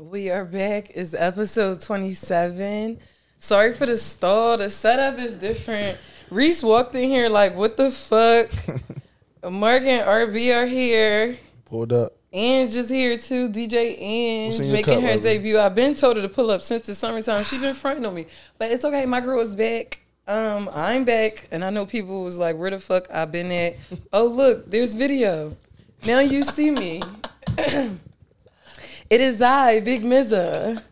We are back. It's episode 27. Sorry for the stall. The setup is different. Reese walked in here like, what the fuck? Mark and RB are here. Pulled up. Ange just here too. DJ Ange making her debut. I've been told her to pull up since the summertime. She's been fronting on me. But it's okay. My girl is back. Um, I'm back. And I know people was like, where the fuck I been at? oh, look, there's video. Now you see me. it is I, Big Mizza.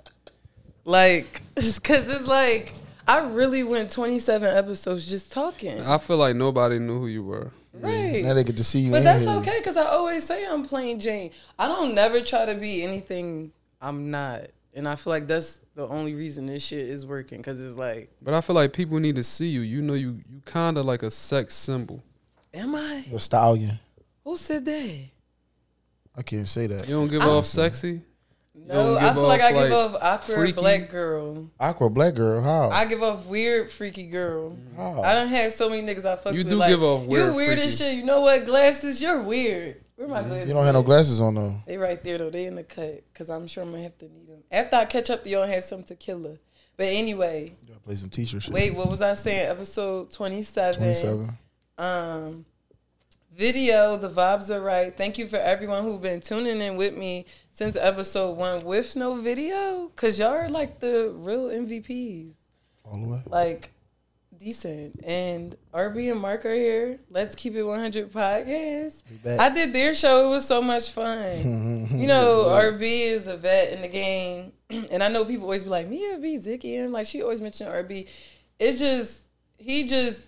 Like, because it's like, I really went 27 episodes just talking. I feel like nobody knew who you were. Right. Now they get to see you. But that's here. okay because I always say I'm plain Jane. I don't never try to be anything I'm not, and I feel like that's the only reason this shit is working because it's like, But I feel like people need to see you. You know, you you kind of like a sex symbol. am I? You're a stallion. Who said that? I can't say that. You don't give I'm- off sexy. No, I feel like I give off awkward freaky? black girl. Aqua black girl. How? I give off weird freaky girl. How? I don't have so many niggas I fuck You with. do like, give off weird You weird as shit. You know what? Glasses. You're weird. Where my glasses? you don't have no glasses on though. They right there though. They in the cut because I'm sure I'm gonna have to need them after I catch up to y'all have some tequila. But anyway, You gotta play some t-shirt shit. Wait, what was I saying? Episode 27. Twenty-seven. Um video, the vibes are right. Thank you for everyone who's been tuning in with me since episode 1 with no video cuz y'all are like the real MVPs. All the way. Like decent. And RB and Mark are here. Let's keep it 100 podcast. I did their show. It was so much fun. you know, RB is a vet in the game, and I know people always be like, "Mia B, Zicky," and like she always mentioned RB. It's just he just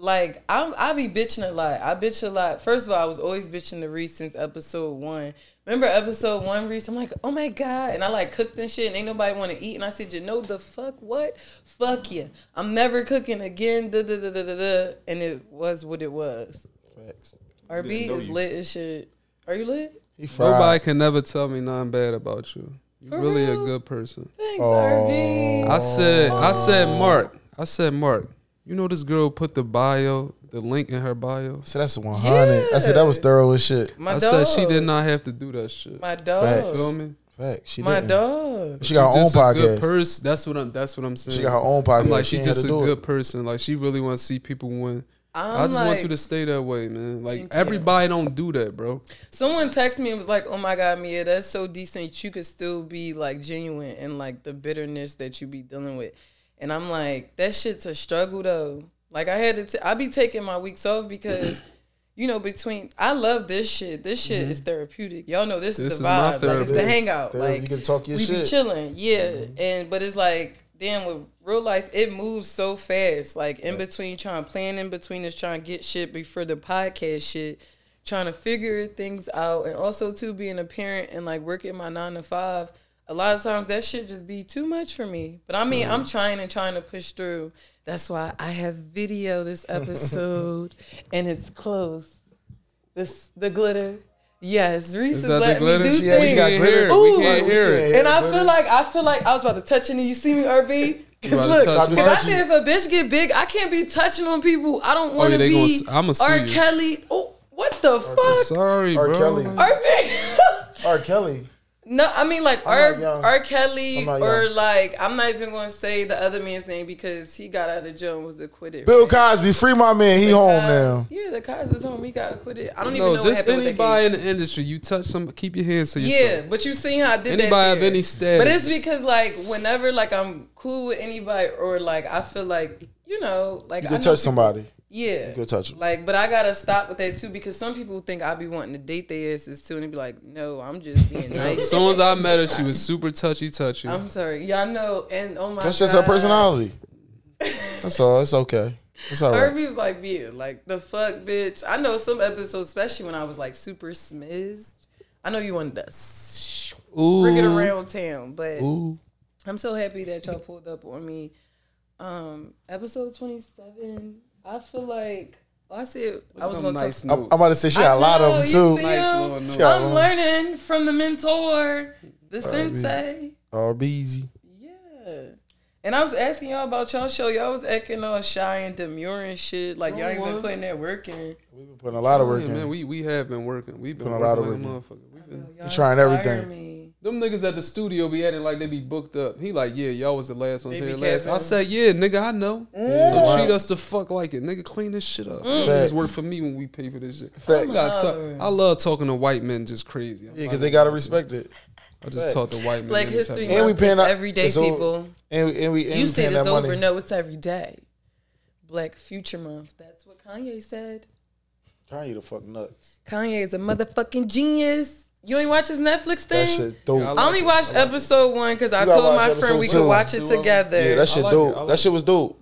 like I'm. I be bitching a lot. I bitch a lot. First of all, I was always bitching to Reese since episode one. Remember episode one, Reese? I'm like, oh my god, and I like cooked and shit, and ain't nobody want to eat. And I said, you know the fuck what? Fuck you. I'm never cooking again. Da da da da da da. And it was what it was. Facts. RB is you. lit as shit. Are you lit? He fried. Nobody can never tell me nothing bad about you. You're For really real? a good person. Thanks, Oh. RB. I said, I said, Mark. I said, Mark. You know this girl put the bio, the link in her bio. So that's one hundred. I said that was thorough as shit. My I dog. said she did not have to do that shit. My dog. Facts. Feel me? Fact. She My didn't. dog. She got her own just a good podcast. person. That's what I'm. That's what I'm saying. She got her own podcast. I'm like she she just a good it. person. Like she really wants to see people win. I'm I just like, want you to stay that way, man. Like Thank you. everybody don't do that, bro. Someone texted me and was like, "Oh my god, Mia, that's so decent. You could still be like genuine and like the bitterness that you be dealing with." And I'm like, "That shit's a struggle though." Like I had to, t- I be taking my weeks off because, you know, between I love this shit. This shit mm-hmm. is therapeutic. Y'all know this, This is is the vibe. Like, it's the hangout. Therapy. Like you can talk your we be chilling, yeah. Mm-hmm. And but it's like, damn, with real life, it moves so fast. Like in between trying to plan in between is trying to get shit before the podcast shit, trying to figure things out, and also too being a parent and like working my nine to five. A lot of times that shit just be too much for me. But I mean, I'm mm. trying and trying to push through. That's why I have video this episode, and it's close. This the glitter. Yes, Reese is, Is letting me do She- yeah, things. she got We can't glitter. Ooh. We can't hear it. And I feel like I feel like I was about to touch it, you see me, RB. You Cause look, touch me? cause I Touch you. said if a bitch get big, I can't be touching on people. I don't want to Oh, yeah, be gonna s- I'ma R. Kelly. Oh, what the fuck, Sorry, R. bro. Kelly. RB? R. Kelly. No, I mean like R. R. Kelly or like I'm not even going to say the other man's name because he got out of jail and was acquitted. Bill right? Cosby, free my man. He home Cos- now. Yeah, the Cos is home. He got acquitted. I don't even know what just happened with anybody case. in the industry. You touch some, keep your hands to yourself. Yeah, but you seen how I did Anybody that. of any status. But it's because like whenever like I'm cool with anybody or like I feel like you know like You I can know touch somebody. Yeah, You can touch 'em. Like, but I gotta stop with that too because some people think I be wanting to date their asses too, and they be like, "No, I'm just being nice." As soon as I met her, she was super touchy, touchy. I'm sorry, y'all know, and oh my That's just her personality. That's all. It's okay. It's all right. RB was like, "Yeah, like the fuck, bitch." I know some episodes, especially when I was like super smizzed. I know you wanted to sh- bring it around town, but Ooh. I'm so happy that y'all pulled up on me. Um, episode 27. I feel like oh, I said I was gonna nice talk. I'm, I'm about to say she got a lot of them too. Nice him? little I'm one. learning from the mentor, the sensei. Oh, be easy. Yeah. And I was asking y'all about y'all show. Y'all was acting all shy and demure and shit. Like y'all ain't been uh-huh. putting that work in. We've been putting a lot of work yeah, in. man, we we have been working. We've been Putting a lot of like a work motherfucker. We've been trying everything. Me. Them niggas at the studio be acting like they be booked up. He like, yeah, y'all was the last ones here last. I capping. said, yeah, nigga, I know. So treat us the fuck like it, nigga. Clean this shit up. Mm. Niggas work for me when we pay for this shit. Facts. I, talk- Love. I love talking to white men just crazy. I'm Yeah, because they gotta respect it. I just talk to white men. Black History time. And we Month paying out- everyday it's all- people. And, we- and we and You we said paying it's over. money. No, it's every day. Black Future Month. That's what Kanye said. Kanye the fuck nuts. Kanye is a motherfucking genius. You ain't watch his Netflix That thing? shit dope. Yeah, I I only it. watched I like it. episode one because I told my friend we episode could watch it together. yeah, that shit like dope. Like that shit was dope.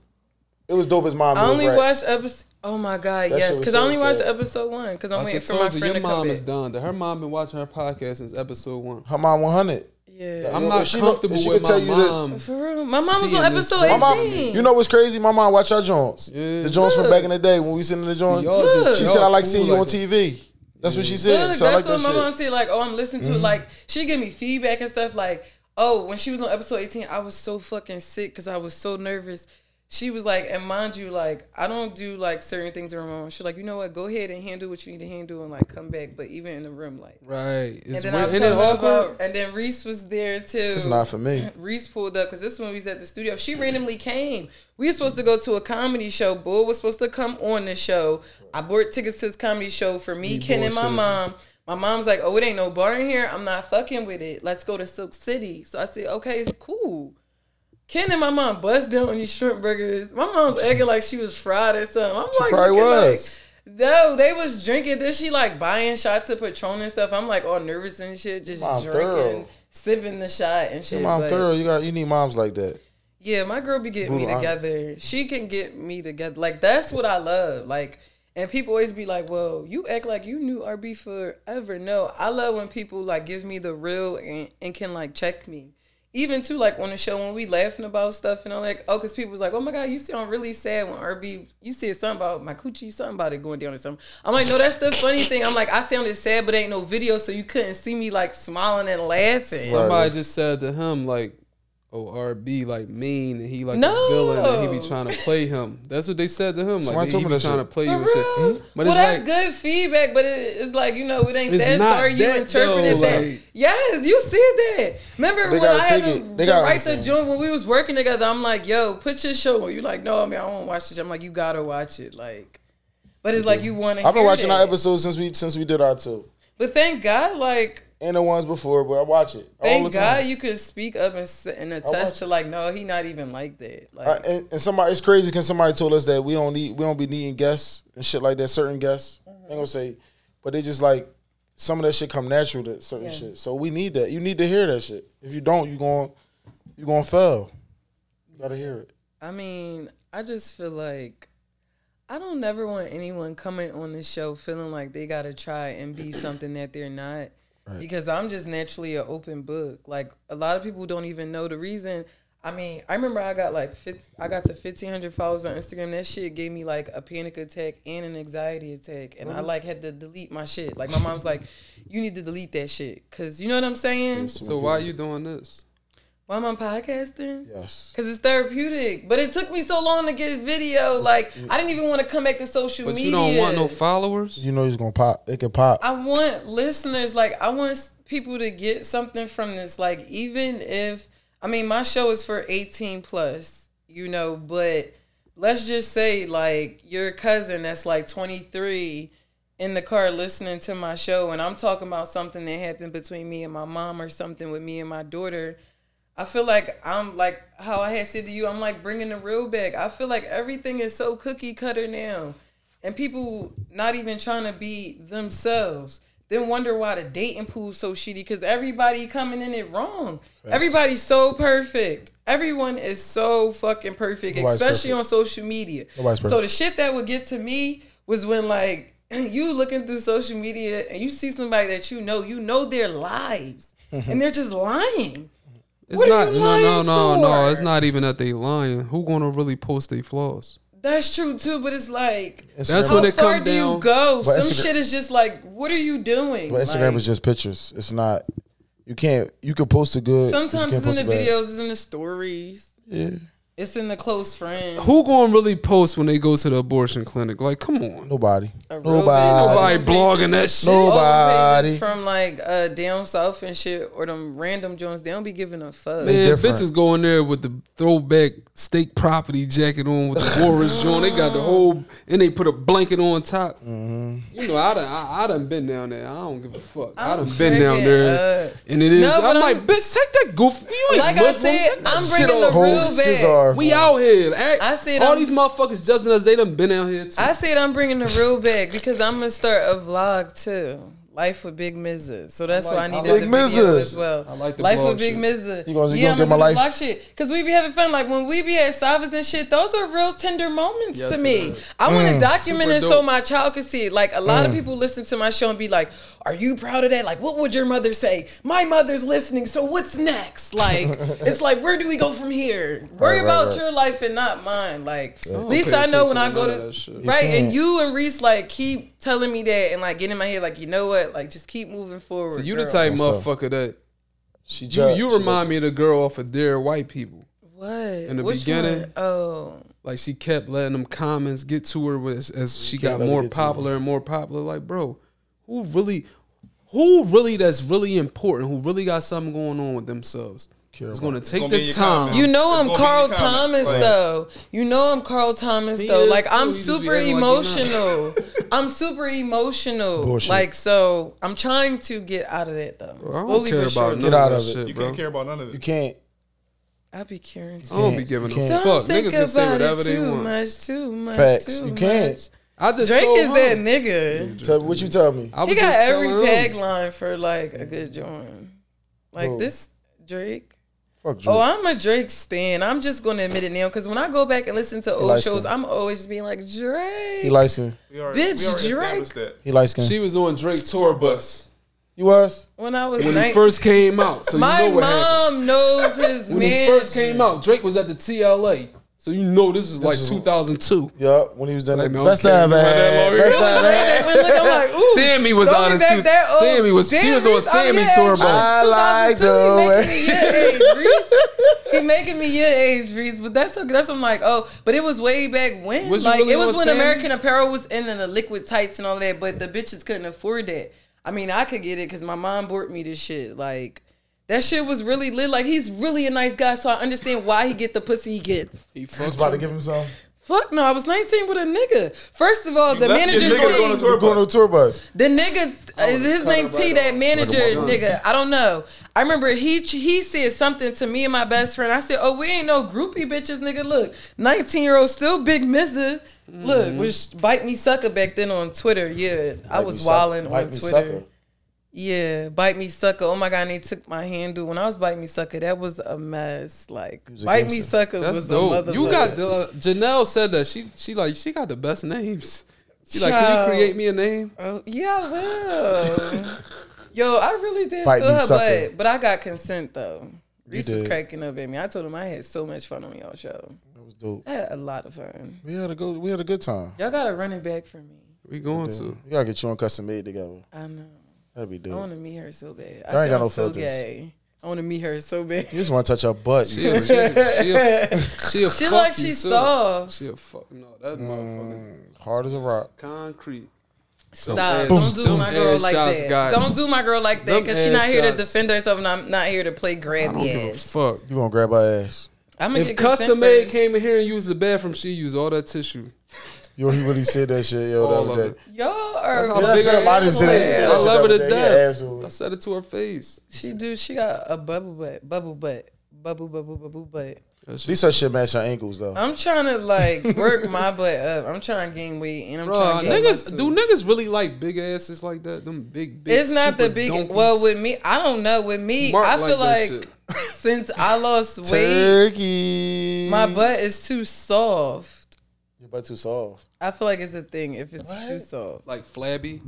It was dope as mom. I only right. watched episode. Oh my god, That yes, because so I only watched episode one because I'm I waiting for my you, friend your to come mom is back. done. Her mom been watching her podcast since episode one. her mom 100. Yeah, I'm not she comfortable know- she with could tell my you that- mom. for real. My mom was on episode My mom, 18. you know what's crazy? My mom watch our joints. Yeah. The joints from back in the day when we sitting in the joint. y'all just- She y'all said, "I like cool seeing you on TV." That's what she said. Look, so I like that's that what my mom said. Like, oh, I'm listening Mm-hmm. to it. Like, she give me feedback and stuff. Like, oh, when she was on episode 18, I was so fucking sick because I was so nervous. She was like, and mind you, like, I don't do like certain things in my mom. She's like, you know what? Go ahead and handle what you need to handle and like come back. But even in the room, like, Right. It's and then weird. I was Isn't it awkward? about, and then Reese was there too. It's not for me. Reese pulled up because this one we was at the studio. She randomly came. We were supposed to go to a comedy show. Bull was supposed to come on the show. I bought tickets to this comedy show for me, You Ken, and my bullshitting. mom. My mom's like, "Oh, it ain't no bar in here. I'm not fucking with it. Let's go to Silk City." So I said, "Okay, it's cool." Ken and my mom bust down on these shrimp burgers. My mom's acting like she was fried or something. I'm She like, probably looking like- was. no, they was drinking. Then she like buying shots of Patron and stuff. I'm like all nervous and shit, just Mom drinking, thorough. sipping the shot and shit. Your mom but- thorough. You got. You need moms like that. yeah, my girl be getting me Brutal together. She can get me together. Like that's what I love. Like, and people always be like, "Well, you act like you knew RB forever." No, I love when people like give me the real and, and can like check me. Even too, like on the show when we laughing about stuff and I'm like, oh, because people was like, oh my god, you sound really sad when RB, you said something about my coochie, something about it going down or something. I'm like, no, that's the funny thing. I'm like, I sounded sad, but ain't no video, so you couldn't see me like smiling and laughing. Right. Somebody just said to him like, "Oh, RB like mean and he like No. a villain and he be trying to play him." That's what they said to him. Somebody Like he, told he me be trying shit. to play For you and real? shit. But well, it's that's like good feedback, but it, it's like you know, it ain't It's that. not Sorry, you that, interpreted though, that. like- yes, you said that. Remember when I had take to, it. To gotta write the joint when we was working together? I'm like, yo, put your show on. You like, no, I mean, I won't watch this. I'm like, you gotta watch it, like. But it's like you want to. I've been watching that. our episodes since we since we did our two, But thank God, like, and the ones before. But I watch it. thank God you could speak up and, and attest to like, no, he not even like that. Like, and, and somebody, it's crazy because somebody told us that we don't need, we don't be needing guests and shit like that. Certain guests, I ain't gonna say, but they just like some of that shit come natural to certain Yeah. shit. So we need that. You need to hear that shit. If you don't, you going you gonna fail. You gotta hear it. I mean, I just feel like I don't never want anyone coming on the show feeling like they gotta try and be something that they're not. Because I'm just naturally an open book. Like a lot of people don't even know the reason. I mean, I remember I got like 50, I got to fifteen hundred followers on Instagram. That shit gave me like a panic attack and an anxiety attack, and I like had to delete my shit. Like my mom's like, "You need to delete that shit," cause you know what I'm saying. so why are you doing this? Why am I podcasting? Yes. Cause it's therapeutic, but it took me so long to get video. Like I didn't even want to come back to social But media. you don't want no followers. You know he's gonna pop. It can pop. I want listeners, like I want people to get something from this. Like even if I mean my show is for eighteen plus, you know, but let's just say like your cousin that's like twenty three in the car listening to my show, and I'm talking about something that happened between me and my mom or something with me and my daughter. I feel like I'm like how I had said to you. I'm like bringing the real back. I feel like everything is so cookie cutter now, and people not even trying to be themselves. Then wonder why the dating pool so shitty because everybody coming in it wrong. Everybody's so perfect. Everyone is so fucking perfect, Nobody's especially perfect. on social media. So the shit that would get to me was when like you looking through social media and you see somebody that you know, you know their lives, and they're just lying. It's What are not. you No, no, lying no, no. for? It's not even that they lying. Who gonna really post their flaws? That's true too, but it's like That's Instagram- how when it far come do you down- go? But Some Instagram- shit is just like, what are you doing? But Instagram Like, is just pictures. It's not. You can't. You can post a good. sometimes it's in the videos, it's in the stories. Yeah. It's in the close friends. Who gonna really post when they go to the abortion clinic? Like, come on. Nobody. Nobody. Nobody blogging that shit. Nobody. from like uh, down south and shit, or them random joints. They don't be giving a fuck. They Man, different. bitches go in there with the throwback state property jacket on with the Warriors joint. They got the whole, and they put a blanket on top. Mm-hmm. You know, I done, I, I done been down there. I don't give a fuck. I I'm done been down there, up. and it is. No, I'm, like, I'm- bitch, take that goof. You ain't Like I Muslim. said, Take I'm bringing the off. Whole real skis back. Are. We out here. I, I said all I'm- these motherfuckers judging us. They done been out here too. I said I'm bringing the real back because I'm gonna start a vlog too. Life with Big Mizza. So that's I why I like- I needed like the Big video as well. I like the Life blog with Big shit. Mizza. You gonna- you yeah, gonna I'm get my gonna do the life? shit. Cause we be having fun. Like when we be at Savas and shit, those are real tender moments Yes, to me. is. I want Mm. to document Super it so my child can see it. Like a lot of people listen to my show and be like, "Are you proud of that? Like, what would your mother say? My mother's listening. So what's next? Like, it's like, where do we go from here? Worry right, about right. your life and not mine. Like, at least I know when I go to none to of that shit. right. And you and Reese like keep telling me that and like getting in my head like, you know what? Like, just keep moving forward. so you the type That's tough. motherfucker that She you, judge. you She remind me of the girl off of Dear White People. What in the Which beginning. One? Oh, Like she kept letting them comments get to her as, as she can't got more get to you. popular and more popular. Like, bro, who really, who really that's really important, who really got something going on with themselves, It's going to take gonna the time. comments. You know I'm gonna be in Carl Thomas right. though. You know I'm Carl Thomas He though. is, Like too. I'm He just be super acting like emotional. I'm super emotional. Bullshit. Like so, I'm trying to get out of that though. Bro, I don't Slowly care but about surely. none Get out of of that it. shit, You bro. can't care about none of it. You can't. I be caring too. I don't be can't- giving you a can't. Don't fuck. think Niggas can say about whatever it they too want. much, too much, Facts. too You can't. Much. I just Drake is him. that nigga. Tell, what you tell me? I He got every tagline for like a good joint. Like Who? this Drake. Fuck Drake. Oh, I'm a Drake stan. I'm just gonna admit it now because when I go back and listen to old shows, skin. I'm always just being like Drake. he likes skin. We already, Bitch, we Drake. He light skin. She was on Drake tour bus you was? when I was when he first came out. So my you know what happened. mom knows his When man. he first came out, Drake was at the TLA. So you know this was like 2002. Yup. When he was done. Like, the no, best I'm I kidding. ever You had that had. lawyer? Best I ever had. I'm like, ooh. Sammy was Don't on be it back too. that old. Sammy was. She was on Reese, I'm Sammy your tour age. bus. I like 2002, he the making me your age, Reese. He making me your age, Reese. But that's okay. That's what I'm like. Oh, but it was way back when. Was you like really it was on when Sammy? American Apparel was in and the liquid tights and all that. But the bitches couldn't afford that. I mean, I could get it because my mom bought me this shit. Like. That shit was really lit. Like he's really a nice guy, so I understand why he get the pussy he gets. He I was about to give him some. Fuck no, I was 19 with a nigga. First of all, the left manager your nigga to go on tour Going on a tour bus. the nigga is his name T. right That off. manager Right nigga. I don't know. I remember he he said something to me and my best friend. I said, "Oh, we ain't no groupie bitches, nigga. Look, nineteen year old still big Mizza. Look, Mm-hmm. was bite me sucker back then on Twitter. Yeah, I was me sucker. wilding Bite on me Twitter. sucker. Yeah, bite me sucker. Oh my god, and they took my handle when I was bite me sucker. That was a mess. Like a bite me sucker That's was dope. a motherfucker. You got the uh, Janelle said that she she like she got the best names. She like, can you create me a name? Oh yeah, I will. Yo, I really did Bite feel me her, sucker. but but I got consent though. Reese was did. cracking up at me. I told him I had so much fun on y'all show. That was dope. I had a lot of fun. We had a good. We had a good time. Y'all got to running back for me. We going to. We gotta get you on custom made together. I know. That'd be I want to meet her so bad. I Y'all ain't got sound no so filters. gay. I want to meet her so bad. You just want to touch her butt. She a, she, she, a, she a She fuck like you, she's too. soft. She a fuck. No, that mm, motherfucker. hard as a rock. Concrete. Stop. ass- Don't do my girl like that. Don't do my girl like that because she's not here to defend herself and I'm not here to play I don't grabby give a ass. fuck. You gonna grab her ass? I'm gonna If get custom made came in here and used the bathroom, she used all that tissue. Yo, he really said that shit. Yo, All the of other day. Y'all That's are how Yeah, big that's I said asshole that- is. I that love her the to day. death. I said it to her face. She do. She got a bubble butt, bubble butt, bubble bubble bubble butt. That At shit- least her shit match her ankles though. I'm trying to like work my butt up. I'm trying to gain weight and I'm Bro, trying to gain niggas, muscle. do niggas really like big asses like that? Them big, big. It's not the big. donkeys? Well, with me, I don't know. With me, Mark I like feel that like shit. since I lost weight, Turkey. my butt is too soft. Your butt too soft. I feel like it's a thing if it's What? too soft. like flabby.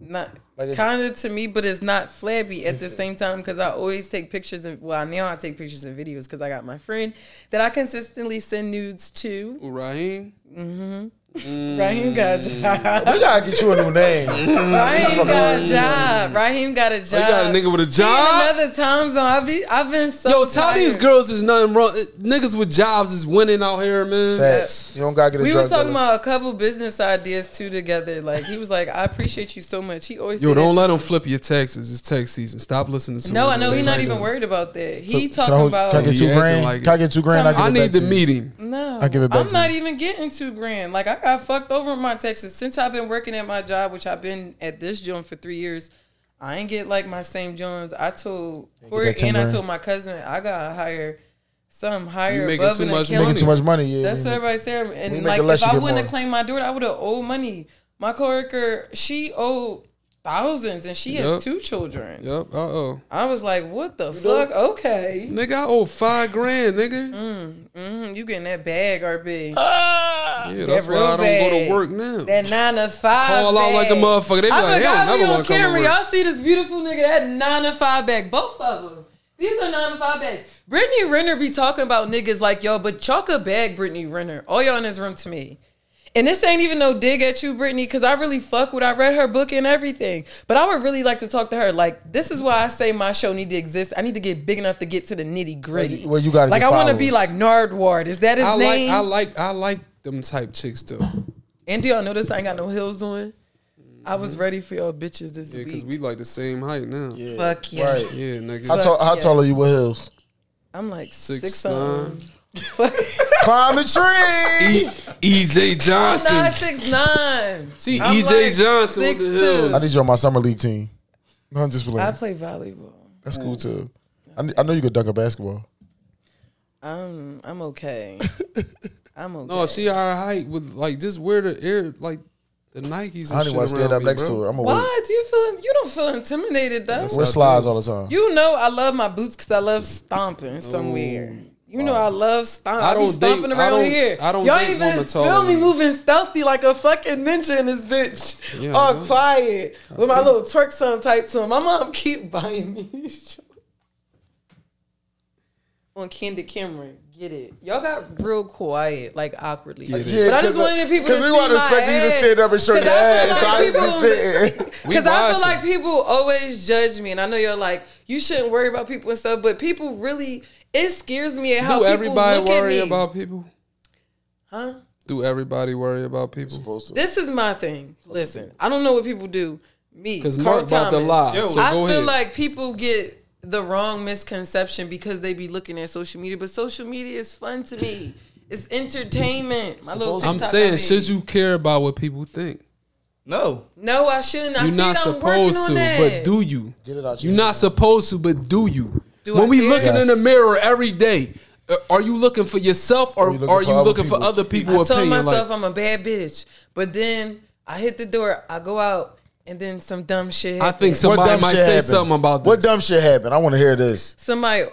Not Like kind of to me, but it's not flabby at the same time because I always take pictures of. Well, now I take pictures and videos because I got my friend that I consistently send nudes to. Ooh, Raheem. Mm-hmm. Hmm Raheem got a job. We gotta get you a new name. Raheem got a job. Raheem got a job. They got a nigga with a He in job. another time zone. I've been, I've been so. Yo, tell these girls there's nothing wrong. Niggas with jobs is winning out here, man. Facts. You don't gotta get a job. We drug was talking dealer. about a couple business ideas too together. Like he was like, "I appreciate you so much." He always Yo, say don't let me. them flip your taxes. It's tax season. Stop listening to me. No, I know he's not even worried about that. He Can I talking about Can I get two grand? like. Can I get two grand? I'll I need the to you. meeting. no. I'll give it back I'm not even getting two grand. Like I got fucked over in my taxes since I've been working at my job, which I've been at this joint for three years. I ain't get like my same Jones. I told Corey that 10 and I told my cousin I got higher, some higher You above too and much killing Making money. too much money. Yeah. That's what everybody said. And like, if I wouldn't more. have claimed my daughter, I would have owed money. My coworker, she owed thousands, and she has two children. Yep. Uh oh. I was like, "What the fuck?" Okay, Nigga, I owe five grand, nigga. hmm you getting that bag, RB? Yeah, that's why I don't go to work now. that nine to five. Call out like a motherfucker. They be I like, forgot hell, we never on wanna come camera. Y'all see this beautiful nigga? That nine to five bag. Both of them. These are nine to five bags. Brittany Renner be talking about niggas like yo, but chalk a bag, Brittany Renner. All y'all in this room to me. And this ain't even no dig at you, Brittany, because I really fuck with. I read her book and everything, but I would really like to talk to her. Like this is why I say my show need to exist. I need to get big enough to get to the nitty gritty. Well, you gotta like get I want to be followers. like Nardward. Is that his I like, name? I like, I like them type chicks though. and do y'all notice I ain't got no heels on? I was mm-hmm. ready for y'all bitches this Yeah, because we like the same height now. Yeah, Yeah. Fuck yeah. Right. nigga. How tall, how yeah. tall are you with heels? I'm like Six six, nine. Fuck. Climb the tree. E- EJ I'm Johnson. not six nine. See, I'm EJ like Johnson with the 6'2". hills. I need you on my summer league team. No, I'm just I playing. play volleyball. That's cool mm. too. I, ne- I know you could dunk a basketball. I'm I'm okay. I'm okay. No, she our height with like just wear the air like the Nikes. And I don't want to stand up me, next bro. to her. I'm gonna wait. Why do you feel? You don't feel intimidated though. Yes, Wear slides all the time. You know I love my boots because I love stomping somewhere. Oh, you know I love stomping. I I, be stomping date- I around don't- here. I don't Y'all date even feel me than moving stealthy like a fucking ninja in this bitch. Yeah, all man. quiet with my little twerk song tight to him. My mom keep buying me on Candid Cameron. Get it? Y'all got real quiet, like awkwardly. Get. Yeah, but I just 'cause, uh, wanted people to 'cause we see wasn't my expecting you to ass. stand up and show your I feel ass. So like I people- just sitting. Because I feel like people always judge me, and I know you're like, you shouldn't worry about people and stuff, but people really, it scares me at how Do people everybody look at worry me. about people? huh? Do everybody worry about people? This is my thing. Listen, I don't know what people do. Me, Because Carl Mark about to Thomas. lie. Yo. so I feel ahead. like people get the wrong misconception because they be looking at social media, but social media is fun to me. It's entertainment. My little I'm saying, should you care about what people think? No. No, I shouldn't. I You're see not it. I'm supposed to, that. but do you? Get it out You're not supposed to, but do you? Do when I we care? looking in the mirror every day, uh, are you looking for yourself or Are you looking are for you other looking for people? other people I told opinion? myself Like, I'm a bad bitch, but then I hit the door. I go out, and then some dumb shit. I think happens. somebody might say something about this. What dumb shit happened? I want to hear this. somebody.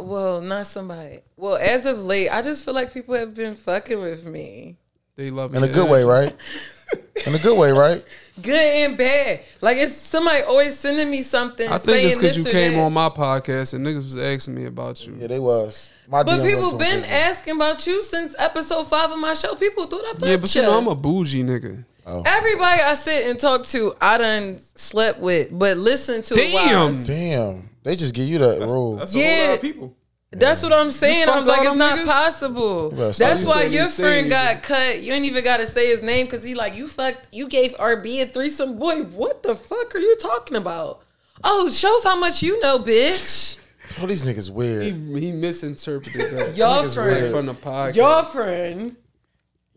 Well, not somebody. Well, as of late, I just feel like people have been fucking with me, They love me. In a good way, right? In a good way, right? good and bad. Like it's somebody always sending me something. I think it's saying because you or came that. on my podcast and niggas was asking me about you. Yeah, they was. My But DM was people going been crazy. asking about you since episode five of my show. People thought I fucked Yeah, but you know I'm a bougie nigga. Oh. Everybody I sit and talk to, I done slept with, but listen to it Damn. while- Damn, they just give you that rule. That's a Yeah. whole lot of people. That's what I'm saying. I fucked was like, it's not niggas? possible. That's You why your friend you got cut. You ain't even got to say his name because he like, you fucked, you gave RB a threesome. Boy, what the fuck are you talking about? Oh, shows how much you know, bitch. All these niggas weird. he misinterpreted that. Y'all Niggas friend. weird from the podcast. Y'all friend.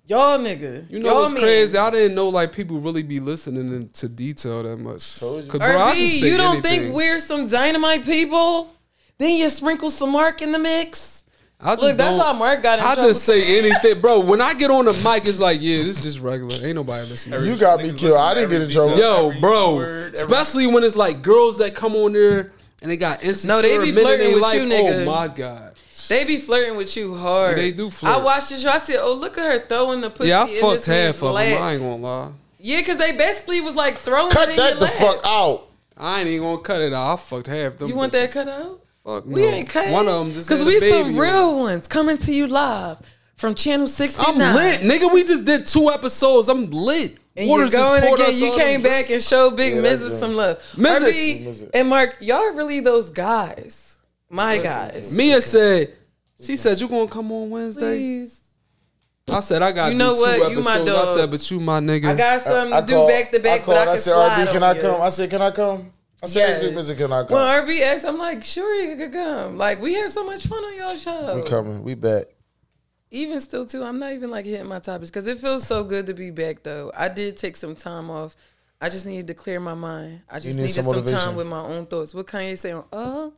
Y'all nigga. You know Y'all what's man. crazy? I didn't know like people really be listening to detail that much. Told you. 'Cause, bro, I RB, you don't anything. think we're some dynamite people? Then you sprinkle some Mark in the mix. I just Look, that's how Mark got in I trouble. just say anything, bro. When I get on the mic, it's like, yeah, this is just regular. Ain't nobody listening. You got me killed. I didn't get in every trouble. Yo, bro, word, especially when it's like girls that come on there and they got insecure No, they be men in flirting their with life. you, nigga. Oh my god. They be flirting with you hard. They do flirt. I watched the show. I said, "Oh, look at her throwing the pussy." Yeah, I in fucked this man's half of them. I ain't gonna lie. Yeah, because they basically was like throwing Cut it in that your the lap. fuck out. I ain't even gonna cut it out. I fucked half them. You want bitches. that cut out? Fuck me. We no. ain't cut. One of them just because had a we baby some real it. ones coming to you live from Channel 69. I'm lit, nigga. We just did two episodes. I'm lit. And Waters you're going again. You came back and showed Big Yeah, Miz that's some love. Miz it. RB Miz it. and Mark, y'all are really those guys. My guys. Mia said, she said, you gonna come on Wednesday? Please. I said, I got You know two what? You episodes. my dog. I said, but you my nigga. I got something to I do called- back to back, but I called, can said, slide RB, can on I you. come? I said, can I come? I said, Yes. hey, Big Mister, can I come? When RB asked, I'm like, sure you could come. Like we had so much fun on y'all show. we coming. We back. even still too, I'm not even like hitting my topics because it feels so good to be back though. I did take some time off. I just needed to clear my mind. I just need needed some some, time with my own thoughts. What Kanye say on uh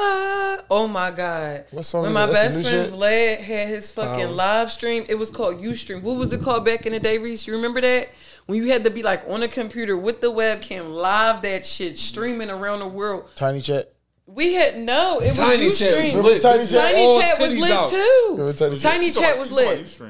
uh oh my god. What song when is my that? That's best some new friend Vlad had his fucking Um, live stream, it was called Ustream. What was it called back in the day, Reese? You remember that? When you had to be like on a computer with the webcam, live that shit, streaming around the world. Tiny chat. We had no, it was Tiny chat was Ustream. lit. Tiny Bitches Chat? Tiny Chat was lit out. too. Tiny Chat. Tiny Chat was lit.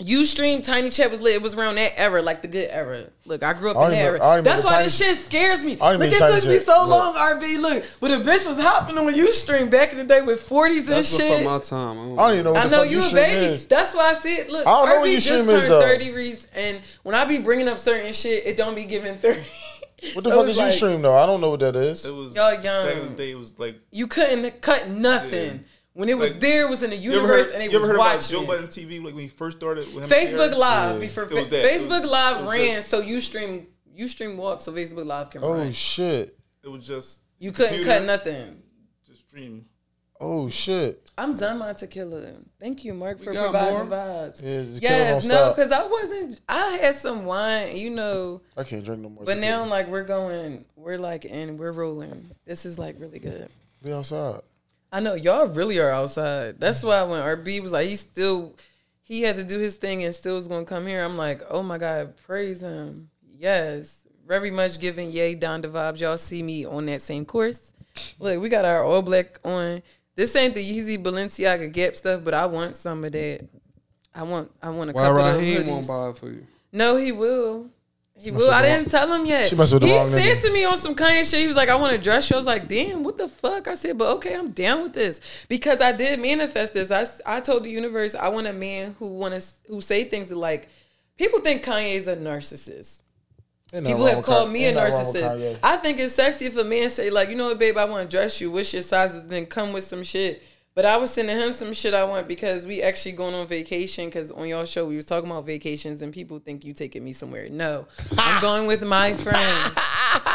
Ustream. Ustream, Tiny Chat was lit. It was around that era, like the good era. Look, I grew up I in that even- era. That's why Tiny- this shit scares me. Look, it took me so Look. long, RB. Look, but a bitch was hopping on Ustream back in the day with 40s and That's shit. before my time. I don't even know what I the know fuck you a Ustream baby. is. That's why I said, look, I don't know RB what just Ustream turned is, 30 Reese, and when I be bringing up certain shit, it don't be giving 30. What the So fuck is like, Ustream though? I don't know what that is. It was Y'all young. back young. in the day. It was like You couldn't cut nothing. When it was Like, there, it was in the you ever universe, heard, and they you ever was heard watching. about Joe it. Budden's TV like when he first started? With him Facebook Live Yeah. before Fa- Facebook was- Live ran, just- so you stream you stream walk, so Facebook Live can Oh run. shit. It was just You couldn't computer, cut nothing. Just stream. Oh shit. I'm done my tequila. Thank you, Mark, for providing more? vibes. Yeah, the killer yes, no, because I wasn't. I had some wine, you know, I can't drink no more. but tequila. now like we're going, we're like, and we're rolling. This is like really good. we outside. I know y'all really are outside. That's why when RB was like, he still, he had to do his thing and still was gonna come here. I'm like, oh my god, praise him. Yes, very much giving Yay Donda vibes. Y'all see me on that same course. Look, we got our all black on. This ain't the Yeezy Balenciaga Gap stuff, but I want some of that. I want, I want a Why couple of Raheem hoodies. won't buy it for you? No, he will. He will. I didn't tell him yet. She with the he wrong said nigga. to me on some Kanye shit. He was like, "I want to dress you." I was like, "Damn, what the fuck?" I said, "But okay, I'm down with this because I did manifest this. I, I told the universe I want a man who want to who say things that like people think Kanye's a narcissist. People have called Kanye. me a narcissist. I think it's sexy if a man say like, you know what, babe, I want to dress you. What's your sizes? Then come with some shit. But I was sending him some shit I want because we actually going on vacation. Because on y'all show we was talking about vacations and people think you taking me somewhere. No, I'm going with my friend.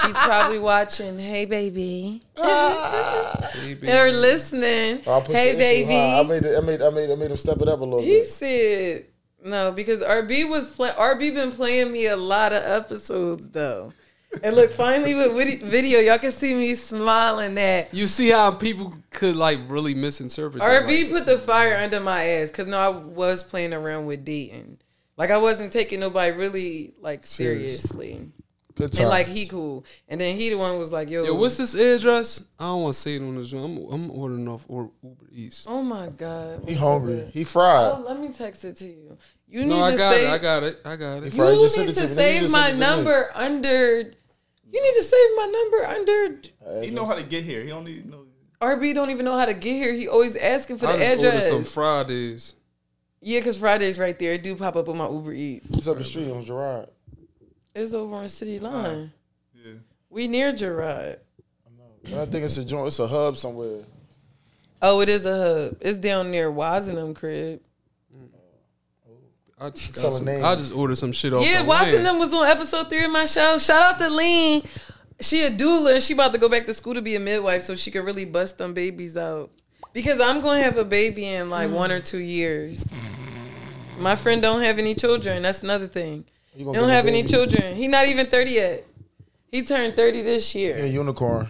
He's probably watching. Hey, baby. Baby. They're listening. I'll Hey, the issue high. I baby. made it. I made. I made. I made him step it up a little He bit. said no because RB was play, RB been playing me a lot of episodes though. And look, finally with video, y'all can see me smiling that You see how people could like really misinterpret. that, RB like- put the fire under my ass because no, I was playing around with dating. Like I wasn't taking nobody really like seriously. Good time. And like he cool. And then he the one was like, yo, Yo, what's this address? I don't want to say it on the show. I'm, I'm ordering off or Uber Eats. Oh my God. he hungry. He fried. Oh, let me text it to you. You No, need I to got save it. I got it. I got it. If You Right, need to to me. Let me save my send it number under. You need to save my number under. He know how to get here. He don't need no. RB don't even know how to get here. He always asking for I the just ordered address. some Fridays. yeah, because Friday's right there. It do pop up on my Uber Eats. It's up the street on Girard. It's over on City Line. Yeah. We near Girard. I know. But I think it's a joint. It's a hub somewhere. Oh, it is a hub. It's down near Wasenham crib. I just, got some. I just ordered some shit off. Yeah, the land. Wasenham was on episode three of my show. Shout out to Lean. She a doula and she about to go back to school to be a midwife so she could really bust them babies out. Because I'm going to have a baby in like one or two years. My friend don't have any children. That's another thing. He don't have any children. He not even 30 yet. He turned 30 this year. Yeah, unicorn.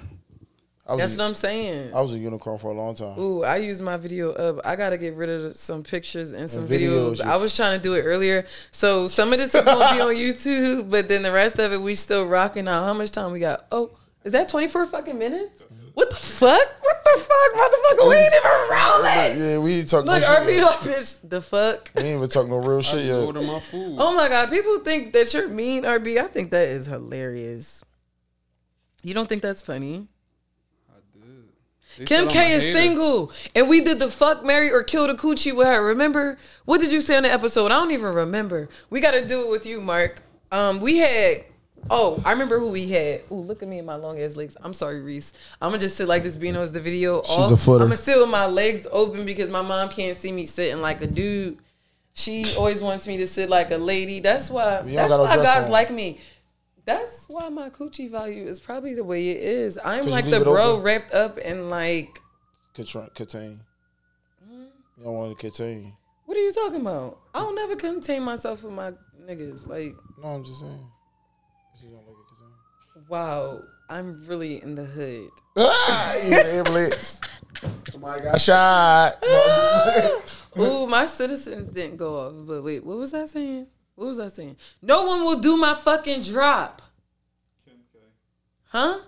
I was, That's a, what I'm saying. I was a unicorn for a long time. Ooh, I use my video up. I gotta get rid of some pictures and some And videos, videos. I was trying to do it earlier, so some of this is gonna be on YouTube, but then the rest of it we still rocking out. How much time we got? Oh, is that 24 fucking minutes? What the fuck? What the fuck, motherfucker? We ain't even rolling. Yeah, we ain't talking Look, no shit. RP yet. like bitch. The fuck? We ain't even talking no real I shit yet. ordered my food. Oh my god, people think that you're mean, RB. I think that is hilarious. You don't think that's funny? I did. They Kim said I'm K a is hater. single, and we did the fuck, marry, or kill the coochie with her. Remember what did you say on the episode? I don't even remember. We got to do it with you, Mark. Um, we had. Oh, I remember who we had. Ooh, look at me in my long ass legs. I'm sorry, Reese. I'm gonna just sit like this. Being as the video. She's a footer. I'm gonna sit with my legs open because my mom can't see me sitting like a dude. She always wants me to sit like a lady. That's why. You don't That's got no why guys on. like me. That's why my coochie value is probably the way it is. I'm like the bro open. wrapped up in like. Contain. Mm-hmm. You don't want to contain. What are you talking about? I don't never contain myself with my niggas. Like, No, I'm just saying. You don't like it contain. wow, I'm really in the hood. Ah, you ambulance. Somebody got shot. Ooh, my citizens didn't go off. But wait, what was I saying? What was I saying? No one will do my fucking drop. Kim K. Huh?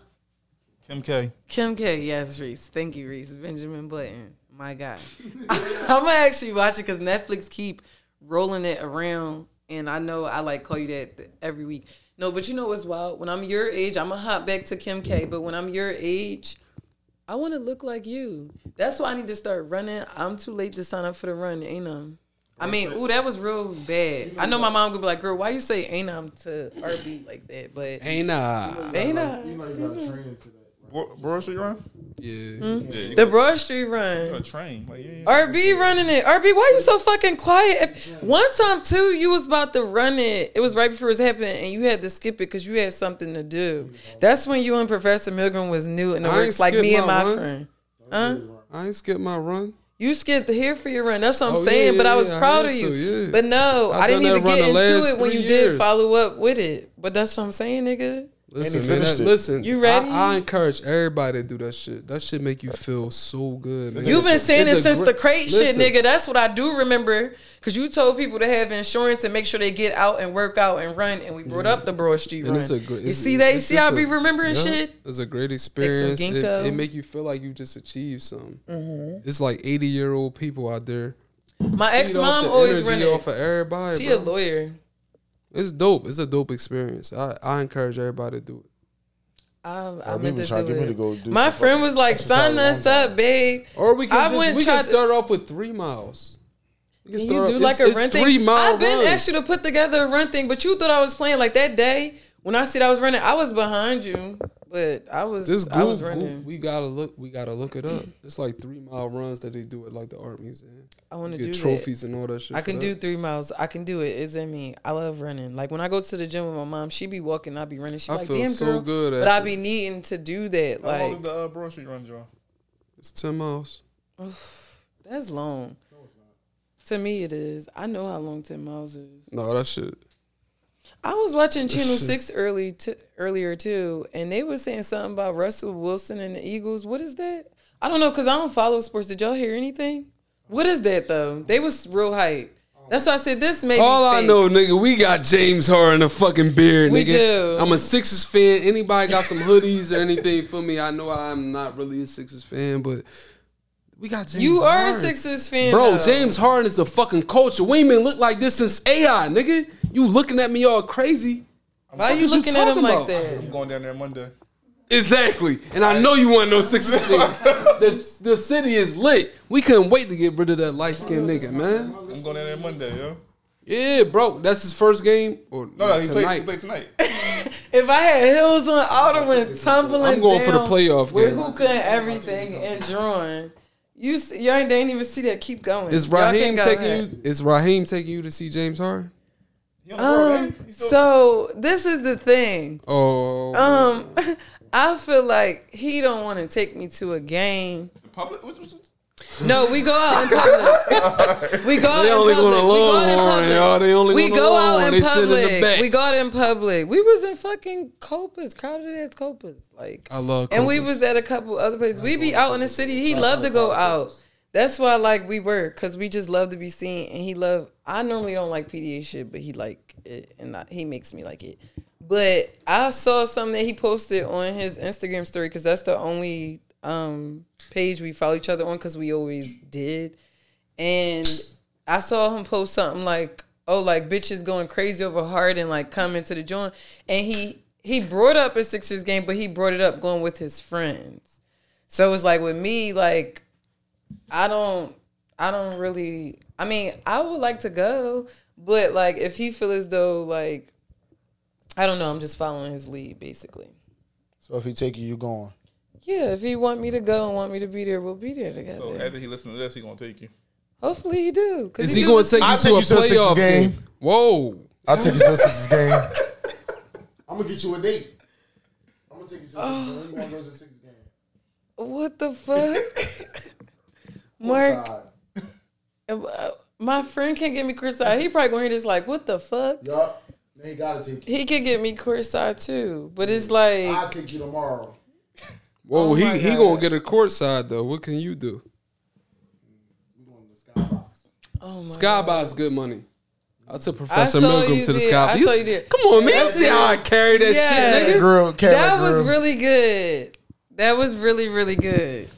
Kim K. Kim K. Yes, Reese. Thank you, Reese. Benjamin Button. My guy. I'm gonna actually watch it because Netflix keep rolling it around, and I know I like call you that every week. No, but you know what's wild? When I'm your age, I'm gonna hop back to Kim K. But when I'm your age, I want to look like you. That's why I need to start running. I'm too late to sign up for the run, ain't I? I mean, ooh, that was real bad. I know my mom could be like, "Girl, why you say ain't I to RB like that?" But Ain't I? ain't I? You know you got to train into that. Bro- Broad Street run? Yeah. Hmm? Yeah, The Broad Street run. got to train. Like, yeah, yeah. RB running it. RB, why you so fucking quiet? If one time too, you was about to run it. It was right before it happened, and you had to skip it because you had something to do. That's when you and Professor Milgram was new in the I works, like me and my my run. friend. Huh? I ain't skip my run. You skipped here for your run. That's what I'm Oh, yeah, saying. but I was yeah, proud had of you. to, yeah. But no, I've I didn't even get into it when you did follow up with it. But that's what I'm saying, nigga. Listen, he man, finished that- it. listen. You ready? I, I encourage everybody to do that shit. That shit make you feel so good. Man. You've been saying It's it since gr- the crate Listen, shit, nigga. That's what I do remember. Cause you told people to have insurance and make sure they get out and work out and run, and we brought up the Broad Street And run. it's a great. you see that? You see how I be remembering yeah, shit? It's a great experience. It, ginkgo. it make you feel like you just achieved something. Mm-hmm. It's like eighty year old people out there. My ex mom always energy run it. off of everybody. She bro. a lawyer. It's dope. It's a dope experience. I, I encourage everybody to do it. I, I RB meant to trying to do get me to go do My friend was like, "Sign us up, time. babe." Or we can I just went we try can to- start off with three miles. We Can you start do off- like it's- a it's run thing? Three mile I've been runs. asked you to put together a run thing, but you thought I was playing like that day when I said I was running. I was behind you, but I was This I was group, running. we gotta look. We gotta look it up. It's like three mile runs that they do at like the art museum. I want to Get do that. trophies and all that shit. I for can that. do three miles. I can do it. It's in me. I love running. Like when I go to the gym with my mom, she be walking, I be running. She I like, feel damn so girl. good at but I it. be needing to do that. How long Like is the uh, Broad Street run, John? It's ten miles. that's long. To me, it is. I know how long ten miles is. No, that shit. I was watching Channel. Six early t- earlier too, and they were saying something about Russell Wilson and the Eagles. What is that? I don't know because I don't follow sports. Did y'all hear anything? What is that though? They was real hype. That's why I said this may All I know, nigga, we got James Harden a fucking beard, We nigga. do. I'm a Sixers fan. Anybody got some hoodies or anything for me? I know I'm not really a Sixers fan, but we got James You are a Sixers fan, Bro, though. James Harden is a fucking culture. We ain't been look like this since AI, nigga. You looking at me all crazy. Why are you What you looking at him talking like about? that? I'm going down there Monday. Exactly. And I know you want no Sixers fan. the, the city is lit. We couldn't wait to get rid of that light skinned nigga, man. I'm going down there Monday, yo. Yeah, bro. That's his first game. Or No, no, he played, tonight. he played tonight. If I had heels on, I would have went tumbling. I'm going for the down playoff with game. hookah and everything and drawing. You see, y'all ain't, they ain't even see that. Keep going. Is Raheem taking you? Is Raheem taking you to see James Harden? He on the road, Um, ain't he? He still- so this is the thing. Oh, Um, I feel like he don't want to take me to a game. public? No, we go out in public. We go out They in public. we go out in public. y'all. They only we go out Longhorn. in They in public. We go out in public. We was in fucking Copas, crowded ass Copas, like. I love. And we was at a couple other places. We be out in the city. He loved to go out. That's why like we were, cause we just love to be seen. And he loved. I normally don't like PDA shit, but he like it, and I, he makes me like it. But I saw something that he posted on his Instagram story, cause that's the only um page we follow each other on, cause we always did. And I saw him post something like, "Oh, like bitches going crazy over hard and like coming to the joint." And he he brought up a Sixers game, but he brought it up going with his friends. So it's like with me, like I don't, I don't really. I mean, I would like to go, but like if he feel as though like, I don't know, I'm just following his lead basically. So if he take you, you going. Yeah, if he want me to go and want me to be there, we'll be there together. So after he listen to this, he gonna take you. Hopefully he do. 'cause Is he he going to take you to take a you to a playoff game. game? Whoa. I'll take you to a Sixers game. I'm gonna get you a date. I'm gonna take you to the Sixers game. When you wanna go to the Sixers game? What the fuck, Mark? uh, My friend can't get me courtside. He probably gonna hear this like, what the fuck? Yup. Then he gotta take you. He could get me courtside too, but it's like I'll take you tomorrow. Whoa, Oh he my he gonna get a court side though. What can you do? We going to the skybox. oh my Skybox good money. I took Professor saw Milgram to the did. sky. I You saw s- you did. Come on, man. That's See how I carry that Yeah. shit, nigga. Girl, Cadillac That was really good. That was really really good.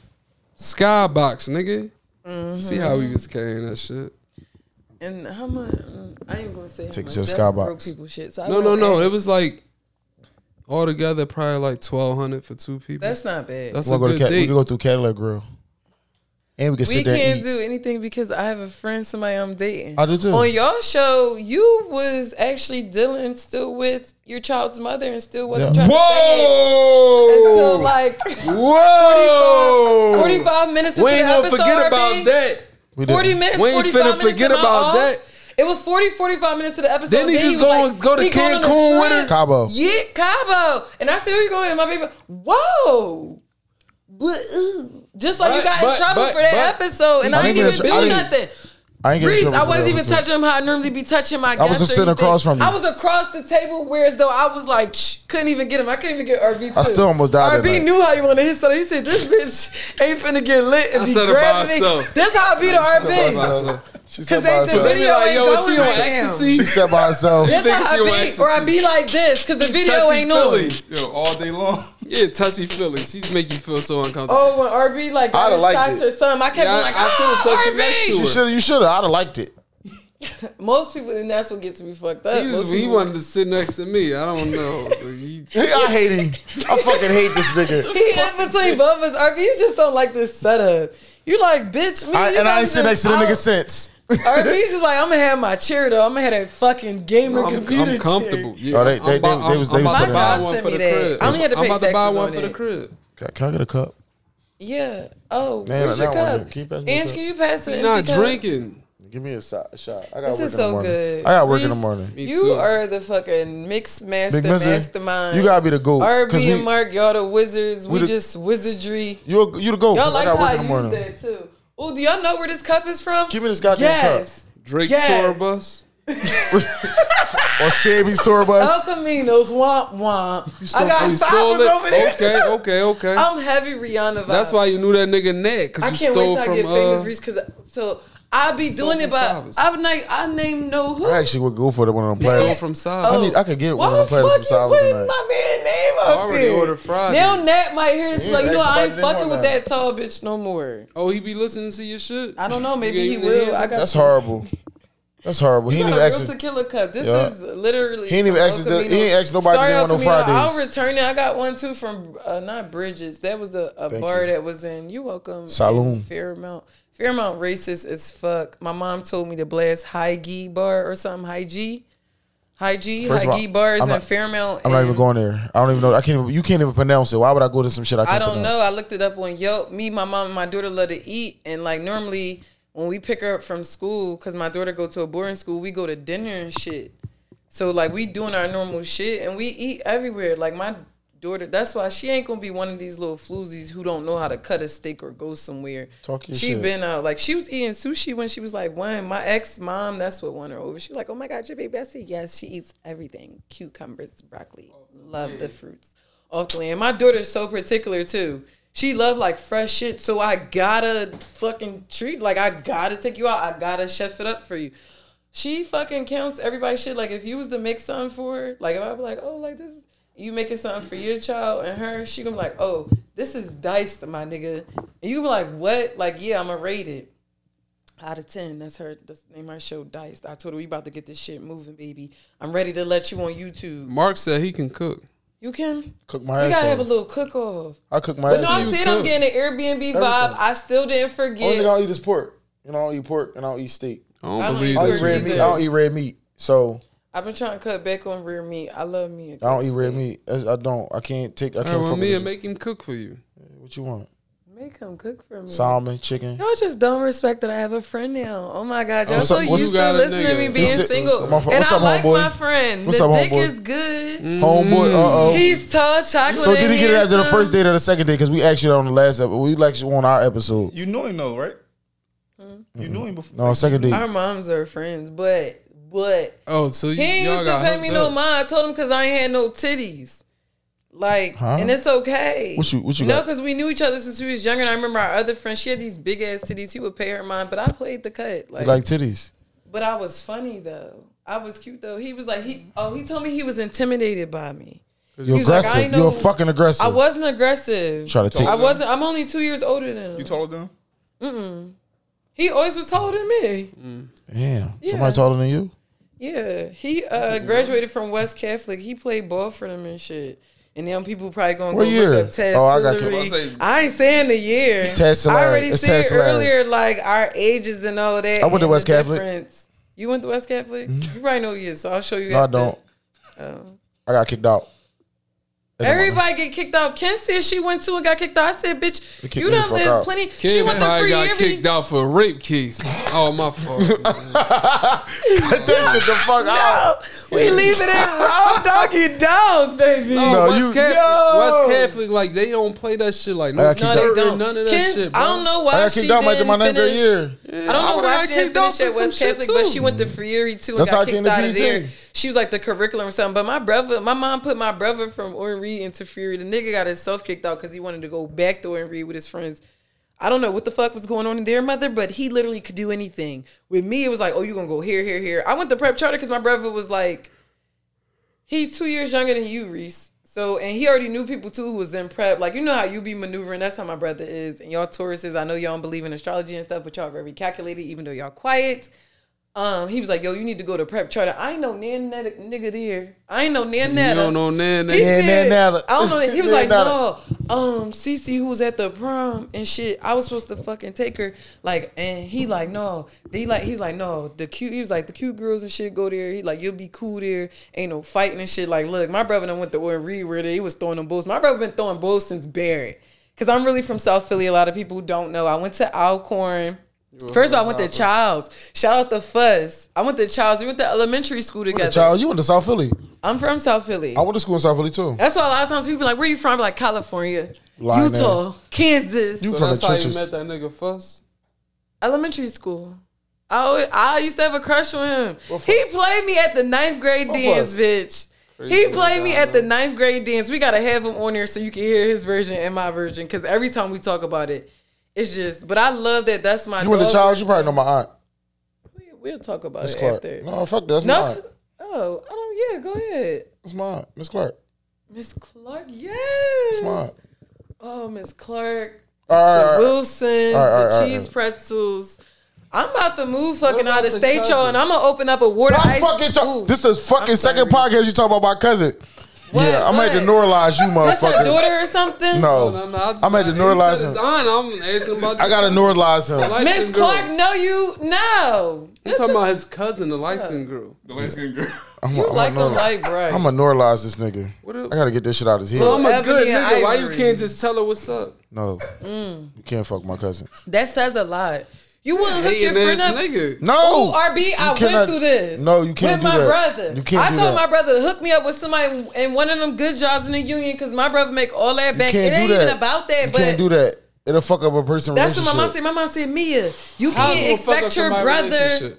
Skybox, nigga. Mm-hmm. See how we was carrying that shit. And how much? I ain't gonna say how Take it much. to the That's skybox. broke people shit. So I No, no, no. ask. It was like altogether probably like twelve hundred for two people. That's not bad. That's We a wanna good go to Ca- we can go through Cadillac Grill. And we can we sit there can't do anything because I have a friend, somebody I'm dating. I do too. On your show, you was actually dealing still with your child's mother and still wasn't Yeah. trying to say it until like Whoa! 45 minutes into We ain't the gonna forget RB. about that. We 40 didn't. minutes, We ain't 45 finna forget about off? that. It was 40, 45 minutes to the episode. Then he just was going- go to he going on a Cancun with her? Cabo. Yeah, Cabo. And I said, where you going? And my baby, whoa. But, ooh. Just like you But- got in trouble but- for that but- episode, and I I, didn't didn't even in I do nothing. I ain't getting in Reese, trouble I wasn't even touching him how I normally be touching my I was guests just sitting across from you. I was across the table, whereas though I was like, shh, couldn't even get him. I couldn't even get RB. I still almost died RB night. knew how you wanted his son. He said, "This bitch ain't finna get lit and I be said it by grabbing me." herself. That's how I beat the RB. She said by ain't the herself. video like, ain't yo, going she right now. ecstasy? She said by herself. That's how I beat, or I ecstasy. be like this, cause the video ain't on. Yo, all day long. Yeah, touchy feely. She's make you feel so uncomfortable. Oh, when RB like I'da got his liked shots it. or something, I kept Yeah, being like, I- I should've "Ah, touched him next to RB." You should. You should have. I'd have liked it. Most people, and that's what gets me fucked up. he, Most was, he wanted to sit next to me. I don't know. He- I hate him. I fucking hate this nigga. He in between both of us. RB, you just don't like this setup. You like, bitch, me. I, you and I ain't sit next to the nigga nigga out. since. RB's just like, I'm gonna have my chair though. I'm gonna have that fucking gamer I'm, computer I'm comfortable. chair. Yeah, Oh, they- I'm they- about- they- they was- I'm they was about to buy one for the Sent me that. crib. I only had to pay I'm about to buy one on for the it. crib. Can, can I get a cup? Yeah. Oh, Man, where's your that one, cup? can you pass me a Ange, cup? can you pass it? You're not drinking. Give me a shot. I got This work is in the so good. I got work in the morning. Me You too. are the fucking mixed master Big mastermind. You gotta be the goat. RB 'cause and Mark, y'all the wizards. We, the- just wizardry. You you the goat. Y'all 'cause like I got how work I in the use morning. that too. Oh, do y'all know where this cup is from? Give me this goddamn yes. Drake Yes. tour bus. cup. Or Sammy's tour bus. El Caminos, womp womp. stole- I got you stole five it. over there. Okay, okay, okay. I'm heavy Rihanna vibes. That's why you knew that nigga neck I because you can't wait stole till I from. get famous, Uh, Reese. Cause so I be Stole doing it, from but I'm like I name no who. I actually would go for the one of them stole platters. from I, side. need, I could get Why one of the them platters from fuck you Salvas putting tonight. my man name I up already there? ordered Fridays. Now Nat might hear this. Yeah, like, you know, I ain't fucking with that. that tall bitch no more. Oh, he be listening to your shit. I don't know. Maybe he gave him the will. I got That's horrible. That's horrible. He You ain't got even a ask. tequila cup. This Yeah. is literally. He ain't even from asked he Camino. ain't asked nobody Sorry, to El no Fridays. I'll return it. I got one too from uh, not Bridges. That was a, a bar you. that was in. You welcome. Saloon. in Fairmount. Fairmount racist as fuck. My mom told me to blast High G bar or something. High G. High G. First High all, G bars I'm in not- Fairmount. I'm not even going there. I don't even know. I can't. Even, you can't even pronounce it. Why would I go to some shit I can't I don't pronounce? know. I looked it up on Yelp. Me, my mom, and my daughter love to eat, and like normally when we pick her up from school, cause my daughter go to a boarding school, we go to dinner and shit. So like we doing our normal shit, and we eat everywhere. Like my daughter, that's why she ain't gonna be one of these little floozies who don't know how to cut a steak or go somewhere. Talk your she shit. been out like she was eating sushi when she was like one. My ex mom, that's what won her over. She was like, oh my god, your baby Bessie. Yes, she eats everything: cucumbers, broccoli, love the fruits off the land. My daughter's so particular too. She love like fresh shit, so I gotta fucking treat like I gotta take you out. I gotta chef it up for you. She fucking counts everybody's shit. Like if you was to make something for her, like if I be like, oh, like this is you making something for your child and her, she gonna be like, oh, this is diced, my nigga. And you gonna be like, what? Like, yeah, I'ma rate it. Out of ten, that's her. That's the name of her show, Diced. I told her we about to get this shit moving, baby. I'm ready to let you on YouTube. Mark said he can cook. You can. Cook my You gotta have a little cook off. I cook my But no, I ass off. you said I'm getting an Airbnb vibe. I still didn't Only thing I forget. don't eat is pork. You know, I don't eat pork and I don't eat steak. I don't I don't believe eat I don't this. eat red meat. I don't eat red meat. So I've been trying to cut back on rear meat. I love me. I don't eat red steak. meat. I I don't. I can't take. I All can't right, well, fuck me with and make him cook for you. What you want? Make him cook for me. Salmon, chicken. Y'all just don't respect that I have a friend now. Oh my god, y'all What's so up- what's- used to listening to me being What's single, what's up, and what's I up, like homeboy? my friend. What's the up, dick homeboy? is good. Homeboy. Uh oh. He's tall, chocolate. So did he get it after the first date or the second date? Because we actually on the last episode. We actually on our episode. You know him though, right? Hmm? You knew him before. No, second date. Our moms are friends, but but Oh, so he ain't y'all used to pay hooked me no mind. I told him because I ain't had no titties. Like, Huh? and it's okay. What you- what you know, because we knew each other since we was younger. And I remember our other friend, she had these big ass titties. He would pay her mind, but I played the cut. You Like, like titties? but I was funny though. I was cute though. He was like, he oh, he told me he was intimidated by me. You're was like, aggressive. You're fucking aggressive. I wasn't aggressive. Try to take. I wasn't. I'm only two years older than him. You taller than him? Mm. He always was taller than me. Mm. Damn. Yeah. Somebody taller than you? Yeah, he uh, graduated from West Catholic. He played ball for them and shit. And then people probably gonna What go year? look up Ted Oh, I got you. I was gonna say- I ain't saying the year. Ted I already It's said Ted Sillery. earlier, like our ages and all of that. I went to West Catholic. difference. You went to West Catholic? You probably know you, so I'll show you. No, I don't. Oh. I got kicked out. Everybody get kicked out. Ken said she went to and got kicked out. I said, bitch, you me the done lived plenty. Kid she went to free got every. kicked out for a rape case. Oh my fault. Cut that shit the fuck out. We leave it at raw doggy dog, baby. No, No, West, you- Catholic, Yo. West Catholic, like they don't play that shit. Like no got kicked No, they dirt don't. none of that Ken- shit, bro. I don't know why I got she kicked out didn't after my ninth grade finish. year. I don't I know would've why got she didn't kicked out finish at some West shit, Catholic, but too. she went to Freary too and That's how I got came kicked to out of PET. there. She was like the curriculum or something. But my brother, my mom put my brother from Audenried into Freary. The nigga got himself kicked out because he wanted to go back to Audenried with his friends. I don't know what the fuck was going on in their mother, but he literally could do anything. With me, it was like, oh, you're gonna go here, here, here. I went to prep charter because my brother was like, he two years younger than you, Reese. So and he already knew people too who was in prep. Like you know how you be maneuvering. That's how my brother is. And y'all Tauruses, I know y'all don't believe in astrology and stuff, but y'all very calculated, even though y'all quiet. Um, he was like, "Yo, you need to go to prep charter." I ain't no nan netta nigga there. I ain't no nan You don't know nan. He said, netta. I don't know. That. He was like, no, um, Cece, who was at the prom and shit. I was supposed to fucking take her, like, and he like, no, they like, he's like, no, the cute. He was like, the cute girls and shit go there. He like, you'll be cool there. Ain't no fighting and shit. Like, look, my brother done went to Audenried where they he was throwing them bulls. My brother been throwing bulls since Barratt. Cause I'm really from South Philly. A lot of people don't know. I went to Alcorn. First of all, I went to Childs. Shout out to Fuss. I went to Childs. We went to elementary school together. Child, you went to South Philly. I'm from South Philly. I went to school in South Philly too. That's why a lot of times people be like, "Where you from?" I be like California, Lying Utah, Kansas, You So from the that's how you trenches. met that nigga Fuss. elementary school. I always, I used to have a crush on him. What He fuss? played me at the ninth grade What dance, fuss? bitch. Crazy He to played me die, at the ninth grade dance. We gotta have him on there so you can hear his version and my version. Cause every time we talk about it, it's just. But I love that. That's my. You went to dog Childs. You probably know my aunt, We- We'll talk about Miss it Clark. after. No, fuck that. That's my aunt. Oh, I don't. Yeah, go ahead, That's my aunt, Miss Clark. Miss Clark. Yes. That's my aunt. Oh, Miss Clark. All right, the. Wilsons, All right, all the cheese pretzels. I'm about to move fucking out of state, y'all, and I'm gonna open up a water Stop ice. fucking talk. This is fucking second podcast you talk about my cousin. What? Yeah, I'm at the What? Norlize you, That's her motherfucker. daughter or something. No, No, no, I just- I'm at the he Norlize him. aunt, I'm asking about. I gotta Norlize him. light Miss skin girl. Clark, no, you no. I'm talking about his cousin, the light skinned girl. The light skinned girl. I'm You a, like I'm a a, light bright. I'm a Norlize this nigga. What I up? gotta get this shit out of his head. Well, I'm a Ebony good and nigga. Why you Ivory. can't just tell her what's up? No, Mm. you can't fuck my cousin. that says a lot. You wouldn't hook your Hating friend ass up. nigga. No, Oh, RB, I cannot- went through this. No, you can't with do my that. brother. You can't I do told that. my brother to hook me up with somebody in one of them good jobs in the union because my brother make all that back. can't It ain't do even about that. You but can't do that. It'll fuck up a person. That's what my mom said. My mom said, Mia, you How's can't it gonna fuck up expect your brother.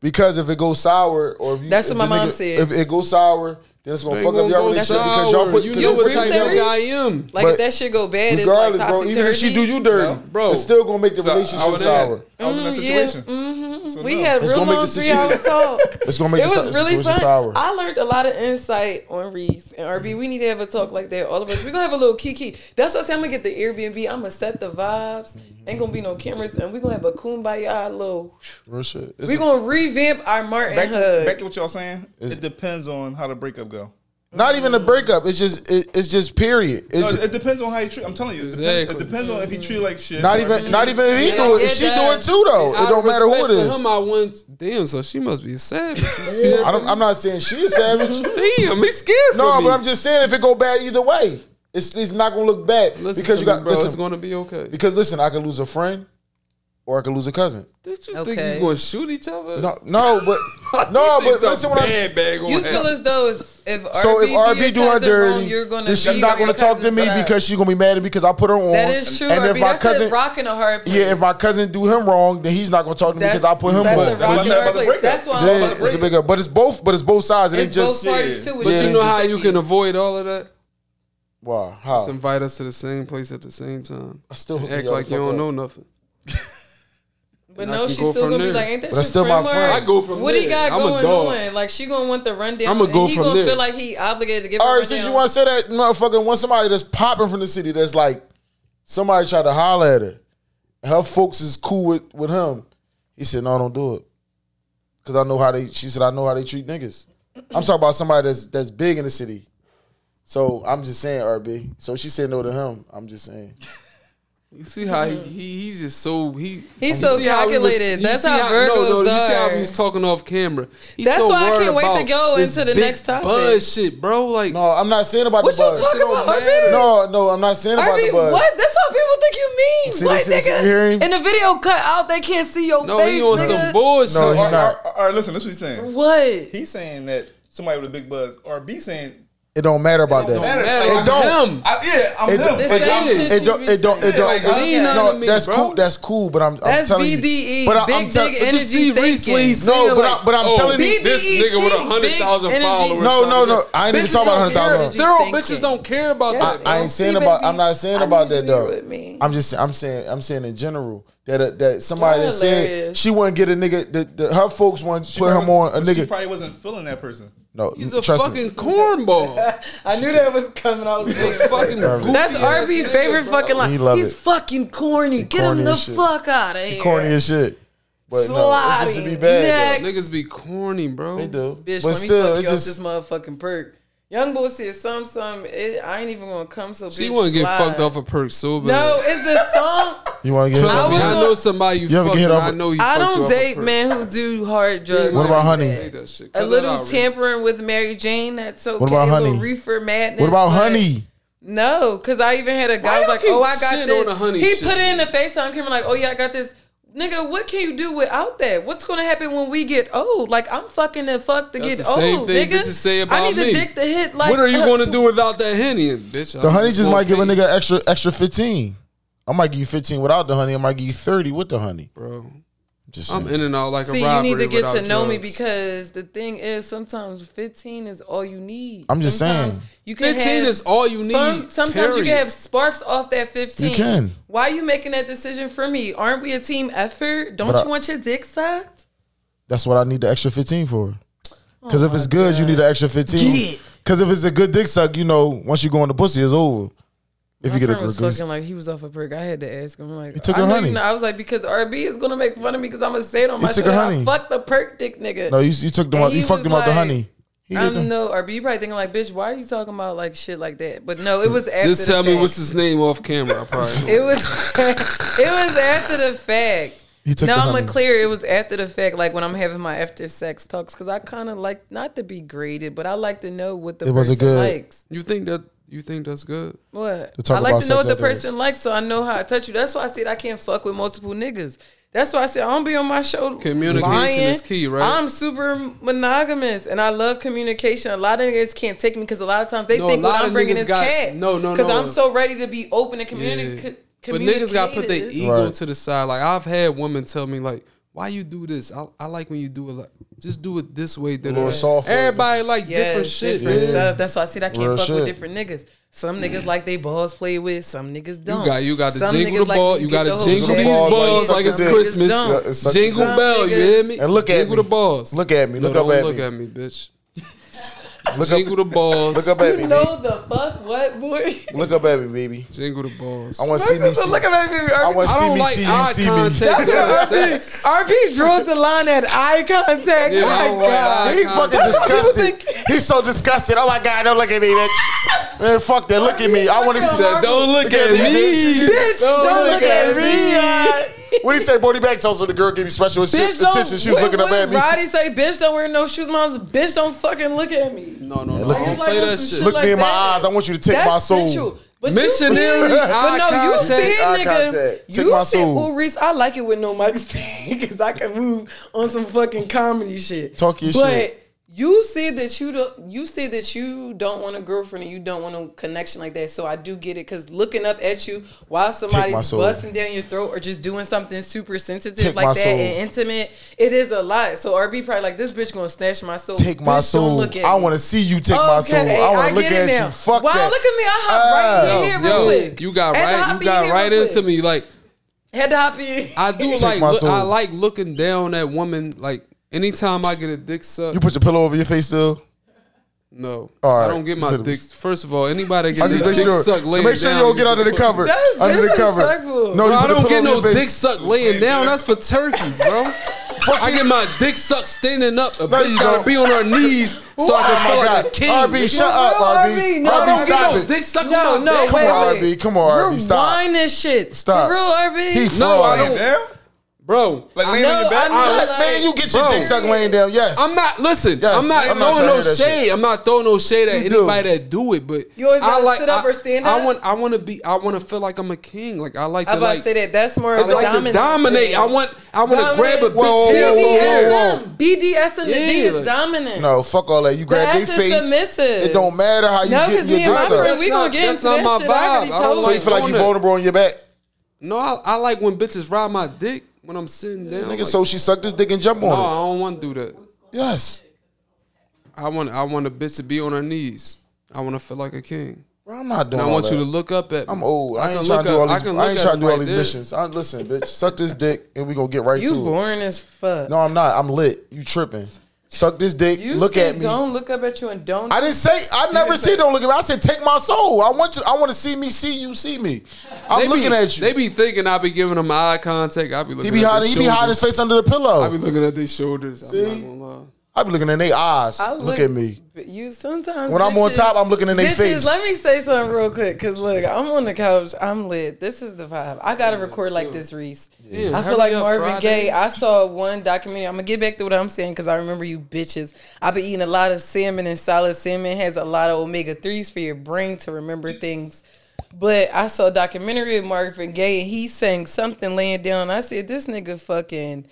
Because if it goes sour, or if you, That's if what my the mom nigga- said. If it goes sour, then it's gonna They fuck up gonna your go relationship because y'all put. You because know you what put type of theories? guy I am. Like But if that shit go bad, it's like Regardless, topsy bro, even if she do you dirty, No. Bro. it's still gonna make the So, I relationship was sour. I was in that Mm, yeah. situation. So We no. had It's real gonna make long the three hour situation- talk. It's gonna make It the was si- really situation fun. sour. I learned a lot of insight on Reese and RB. We need to have a talk like that. All of us. We're gonna have a little kiki. That's what I say. I'm gonna get the Airbnb. I'm gonna set the vibes. Ain't gonna be no cameras, and we're gonna have a kumbaya little. Real shit. It's We're gonna revamp our Martin Back to, hug. back to what y'all saying. Is- it depends on how the breakup not even a breakup. It's just it, it's just period. It's no, it depends on how you treat. I'm telling you, it depends, exactly. it depends on if he treat like shit. Not even not even if he yeah, do it. She do it too though. It don't matter who it is. Him, I went, damn, so she must be a savage. I am not saying she's savage. damn, he's scared. No, but I'm just saying if it go bad either way, it's it's not gonna look bad listen because you got me, bro, listen, it's gonna be okay. Because listen, I could lose a friend or I could lose a cousin. Did you okay. think you gonna shoot each other? No, no, but no, but listen when I. You feel as though as if RB so if RB do, her dirty, you're gonna she's not gonna talk to me side. because she's gonna be mad because I put her on. That is true. And RB, if my cousin rocking a hard place. yeah, if my cousin do him wrong, then he's not gonna talk to me because I put him on. That's, that's why I'm it's a big up. But it's both. But it's both sides. It ain't just. Both too, but you know how you can avoid all of that. Why? How? Just invite us to the same place at the same time. I still act like you don't know nothing. But no, she's still gonna there. be like, ain't that your still friend, my friend? I go from what there. he got I'm going on? Like she gonna want the rundown. I'm gonna go he from gonna there. Feel like he obligated to give. All right, since you want to say that, motherfucker, want somebody that's popping from the city, that's like somebody tried to holler at her. Her folks is cool with with him. He said, no, don't do it, because I know how they. She said, I know how they treat niggas. I'm talking about somebody that's that's big in the city. So I'm just saying, RB. So she said no to him. I'm just saying. You see how he, he he's just so he he's so calculated. How was, That's how, Virgos no, no, are. You see how he's talking off camera. He's That's so why I can't wait to go into the next topic. Buzz shit, bro. Like no, I'm not saying about what the buzz. What you talking about? No, no, I'm not saying about the buzz. What? That's what people think you mean. See, White this, nigga. In the video cut out, they can't see your no, face. No, he on nigga. some bullshit. No, all, right, all, right, all right, listen. This what he's saying. What? He's saying that somebody with a big buzz, or B saying it don't matter about that. It don't. I, yeah, I'm it, him. It, it, it, it don't. It don't. It don't. No, that's cool. That's cool. But I'm. I'm telling You, but I, big, I'm tell, big energy see thinking. Reese no, but, I, but I'm oh, telling you, this nigga with a hundred thousand followers. No, no, no. I ain't even talking about hundred thousand. They're bitches don't care about that. I ain't saying about. I'm not saying about that though. I'm just. I'm saying. I'm saying in general that uh, that somebody that said she wouldn't get a nigga that, that her folks want to put her on a nigga. She probably wasn't feeling that person. No, he's a fucking me. cornball. I knew that was coming. I was like, fucking That's Harvey's favorite fucking line. He love he's it. fucking corny. He Get corny him the fuck out of here. He corny as shit. But Slotty. no, it just be bad. Niggas be corny, bro. They do. Bitch, but let still, me fuck you just, up this motherfucking perk. Young Boosie is some some. It, I ain't even gonna come so. She want to get fucked off a perk so bad. No, it's the song. you want to get? Trust me, I know somebody you, you fucked. Off I know you. I don't date men who do hard drugs. What about honey? A little tampering with Mary Jane. That's okay. What about honey? A little reefer madness. What about honey? No, because I even had a guy was like, "Oh, I got this." he shit? put it in the Facetime camera like, "Oh yeah, I got this." nigga, what can you do without that? What's gonna happen when we get old? Like I'm fucking and fuck to That's get the same old, thing nigga. Say about I need me. dick to hit. Like, what are you uh, gonna do without that henny, bitch? I'm the honey just might give a nigga extra extra fifteen. I might give you fifteen without the honey. I might give you thirty with the honey, bro. Just I'm in and out like See, a robbery. you need to get to know drugs. me because the thing is, sometimes 15 is all you need. I'm just sometimes saying. You can 15 have, is all you need. Sometimes period. you can have sparks off that 15. You can. Why are you making that decision for me? Aren't we a team effort? Don't but you I, want your dick sucked? That's what I need the extra 15 for. Because oh if it's good, God. you need an extra 15. Because if it's a good dick suck, you know, once you go in the pussy, it's over. If you get a was fucking like he was off a perk. I had to ask him. I'm like, he took her I honey. You know, I was like, because RB is gonna make fun of me because I'm gonna say it on he my took show. Her honey. Fuck the perk dick nigga. No, you, you took them out. You fucked them like, up the honey. He I don't know, RB. You probably thinking like, bitch, why are you talking about like shit like that? But no, it was after. Just tell me what's his name off camera. I probably. it was. it was after the fact. He took no, I'm clear. It was after the fact, like when I'm having my after sex talks, because I kind of like not to be graded, but I like to know what the it person good. likes. You think that you think that's good? What? I like to know what the person likes, so I know how I touch you. That's why I said I can't fuck with multiple niggas. That's why I said I don't be on my show. Communication lying. is key, right? I'm super monogamous, and I love communication. A lot of niggas can't take me because a lot of times they no, think well, I'm bringing this cat. No, no, no. Because I'm so ready to be open and communicate. Yeah. But niggas got to put their ego right. to the side. Like I've had women tell me, like, why you do this? I, I like when you do it like just do it this way. That More soft. Everybody like yes, different shit. Different yeah. stuff. That's why I said I can't Real fuck shit. with different niggas. Some niggas like they balls play with. Some niggas don't. You got you got to some jingle the ball. Like you got to jingle these balls, like it's Christmas. Yeah, it's jingle bell. Niggas. You hear me? And look jingle at me. the balls. Look at me. Look no, up at look me. Look at me, bitch. Look Jingle up, the balls. Look up at me. You know the fuck what, boy? Look up at me, baby. Jingle the balls. I want to see me. See. Look up at me, baby. I want to see me like see you see contact. me. That's what RB, RB draws the line at eye contact. Yeah, my God. He fucking That's disgusted. He's so disgusted. Oh my God, don't look at me, bitch. Man, fuck that. Look at me. I want to see that. Don't look at me. Bitch, don't look at me. What he say? Bodie Back told her the girl gave me special Bitch, attention. She was what- looking up at me. Roddy say, bitch, don't wear no shoes. Mom's bitch, don't fucking look at me. No, no, no. look- Don't It's play like that shit. shit Look like me in my that. eyes. I want you to take That's my soul. sensual. But Missionary you see, but no, you see it, nigga. Take You my see, soul. ooh, Reese, I like it with no mic stand because I can move on some fucking comedy shit. Talk your but shit. You see that you don't. You see that you don't want a girlfriend and you don't want a connection like that. So I do get it because looking up at you while somebody's busting down your throat or just doing something super sensitive Take like that soul. and intimate, it is a lot. So RB probably like this bitch gonna snatch my soul. Take my Bitch, don't soul. look at I want to see you take my soul. I want I to look at now. you. Fuck wow, that. look at me. I hop right Ah. in here real Yo, quick. you got Had right. in You got here right into me. Like head to hop in. I do like. Look. I like looking down at women. Like anytime I get a dick suck. You put your pillow over your face still. No, All right. I don't get my Said- dick. First of all, anybody I that gets just their make dick sure. sucked laying Make sure down, you don't get you under the put- cover. That's under the cover. disrespectful. No, Bro, you I put a don't pillow get over no your face. dick sucked laying down. That's for turkeys, bro. I get my dick sucked standing up. A No, bitch you gotta don't. be on her knees so I can Oh feel my like a God. king. RB, shut No, up, RB. RB, no, I RB, don't get stop no it. dick sucked No, my no, dick. wait, on, wait. RB. Come on, RB. Stop. Rewind this shit. Stop. For real, RB. He No, I fraud. don't. Damn. Bro, Like laying No, on your back. I know. Ah, let- Man, you get your Bro. dick sucked laying down. Yes. I'm not. Listen, Yes, I'm not I'm throwing trying to no shade. I'm not throwing no shade at You do. anybody that do it. But You always I gotta like, sit up I, or stand up. I want. I want to be. I want to feel like I'm a king. Like I like I'm to about like. to say that. That's more of a like dominant. dominate. thing. I want. I want to grab a Dominant. bitch Whoa, hair whoa, from whoa, here. whoa. BDSM. BDS and the D Yeah, is dominant. No, fuck all that. You grab their the face. submissive. It don't matter how you No, get 'cause your me and dick sucked. we That's gonna not- get that's into that my shit. I already vibe. I don't So you feel like you doing that. vulnerable on your back? No, I, I like when bitches ride my dick when I'm sitting down. Nigga, like, so she sucked his dick and jump on no, I on it. don't want to do that. Yes. I want. I want a bitch to be on her knees. I want to feel like a king. Bro, I'm not And doing I want that. you to look up at me. I'm old. I, can ain't trying look to do all up- I these. I, ain't at trying to do all these missions. I, listen, bitch, suck this dick and we gonna get right You to it. You boring as fuck. No, I'm not. I'm lit. You tripping? Suck this dick. You look said at me. Don't look up at you and don't. I didn't say. I never said don't look at me. I said take my soul. I want you. I want to see me. See you. See me. I'm They be- looking at you. They be thinking I be giving them eye contact. I be looking. he be at hiding. He their be hiding his face under the pillow. I be looking at their shoulders. See? I'm not gonna lie. I be looking in their eyes. I Look, at me. You sometimes When I'm on top, I'm looking in their bitches, face. Let me say something real quick, cause look, I'm on the couch. I'm lit. This is the vibe. I gotta record like this, Reese. Yeah, I feel like Marvin Fridays. Gaye. I saw one documentary. I'm gonna get back to what I'm saying because I remember you bitches. I've been eating a lot of salmon and solid salmon has a lot of omega threes for your brain to remember things. But I saw a documentary of Marvin Gaye and he sang something laying down. I said, this nigga fucking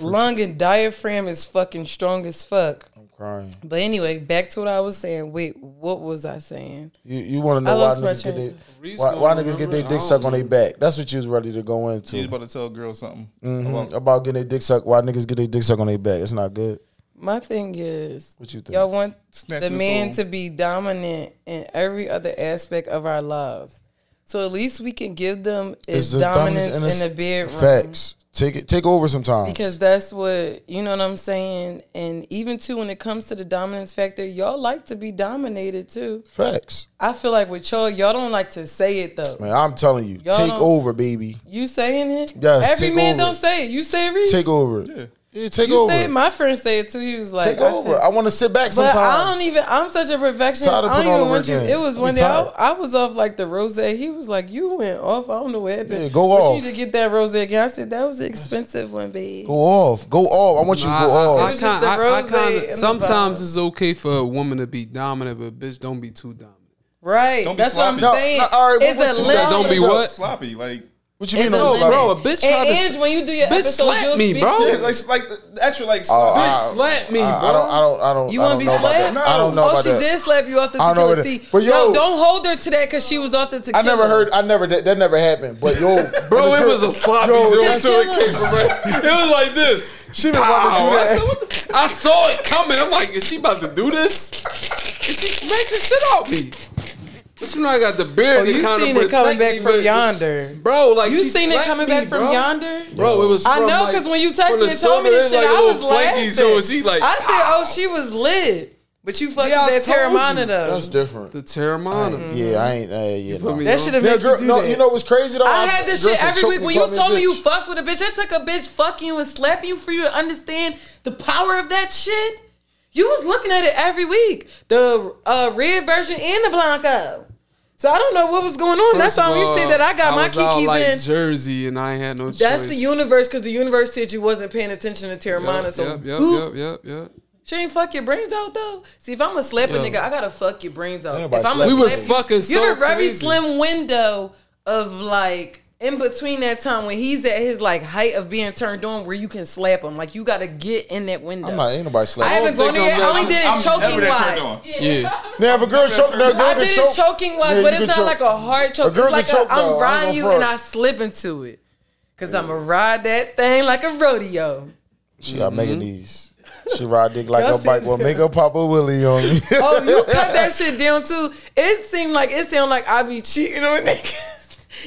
lung and diaphragm is fucking strong as fuck. I'm crying. But anyway, back to what I was saying. Wait, what was I saying? You, you want to I know why lost my niggas get train their Reese why, gonna why niggas get remember. their I dick sucked on their back? That's what you was ready to go You into. was about to tell a girl something. Mhm. About- About getting their dick sucked. Why niggas get their dick sucked on their back? It's not good. My thing is, What you think? y'all want Snatch the your man soul. to be dominant in every other aspect of our lives. So at least we can give them is the dominance in it's- the bedroom. Facts. Take it. Take over sometimes. Because that's what you know what I'm saying, and even too when it comes to the dominance factor, y'all like to be dominated too. facts. I feel like with y'all, y'all don't like to say it though. Man, I'm telling you, Y'all take over, baby. You saying it? Yes, Every take man over. don't say it. You say it, Reese? Take over. Yeah. Yeah, take You over. say. My friend said it too. He was like, take I over. take- I want to sit back But sometimes. I don't even. I'm such a perfectionist. I don't even want you. work. It was I one day I. I was off like the rose. He was like, "You went off. I don't know what happened. Yeah, go but off. You need to get that rose again." I said that was an expensive one, babe. Go off. Go off. I want you to go I, I, off. It's kinda- I, I kinda, sometimes it's okay for a woman to be dominant, but bitch, don't be too dominant. Right. Don't be That's what I'm sloppy. No, saying. no, all right, it's what a you limit. said, don't be what? Sloppy, like What you It's mean a on bro, a bitch and, tried to Ange, when you do your bitch episode, slap me, bro. yeah, like like the actual like Oh, sloppy. I- Bitch, oh, oh. slap me, I, bro. I don't. I don't. I don't. You want to be slapped? that. I don't know oh, about she that. did slap you off the I tequila. about See, that. But yo- no, don't hold her to that because she was off the tequila. I never heard. I never. That, that never happened. But yo, Bro, it was a sloppy Yo, joint that's- until it came from It was like this. She been wanting to do I that. I saw it coming. I'm like, is she about to do this? And she smacked the shit out me. But you know I got the beard. Oh, you kinda seen it coming back from yonder. Bro, like You seen it coming me, back from bro. yonder? Bro, it was. I from, know like, because when you from texted the me and told me shoulder, this shit, like a I little was laughing. So she like, I said, "Oh, she was lit," but you fucked Yeah, that told. Terramana though. That's different. the Terramana. Yeah, I ain't. Uh, yeah, no. that should have Yeah, made girl, you do no, that. you know what's crazy though? I had this shit every week when you told me you fucked with a bitch. It took a bitch fucking you and slapping you for you to understand the power of that shit. You was looking at it every week. The uh, red version and the Blanco. So I don't know what was going on. That's why of when you said all, that I got my was out, kikis like, in. Jersey, and I had no choice. That's the universe because the universe said you wasn't paying attention to Terramana. Yep, so yep, yep, boop. yep, yep, yep. She ain't fuck your brains out though. See, if I'm a slap a nigga, I gotta fuck your brains out. Ain't If I'm a We was slap you- fucking You so have a very crazy. slim window of like in between that time when he's at his like height of being turned on, where you can slap him. Like you gotta get in that window. I'm not. Ain't nobody I haven't gone there yet. I only did it I'm choking never that turned wise. on. Yeah. Now if a girl choke, no, I did choke. it choking wise, Yeah, but it's not choke. like a hard choke. A girl it's like can choke, a, though. I I'm riding you front. and I slip into it. Cause I'ma ride that thing like a rodeo. She got making mm-hmm. these. She ride dick like Y'all a bike. Well, make her pop a willie on me. Oh, you cut that shit down too. It seemed like it sounded like I be cheating on niggas.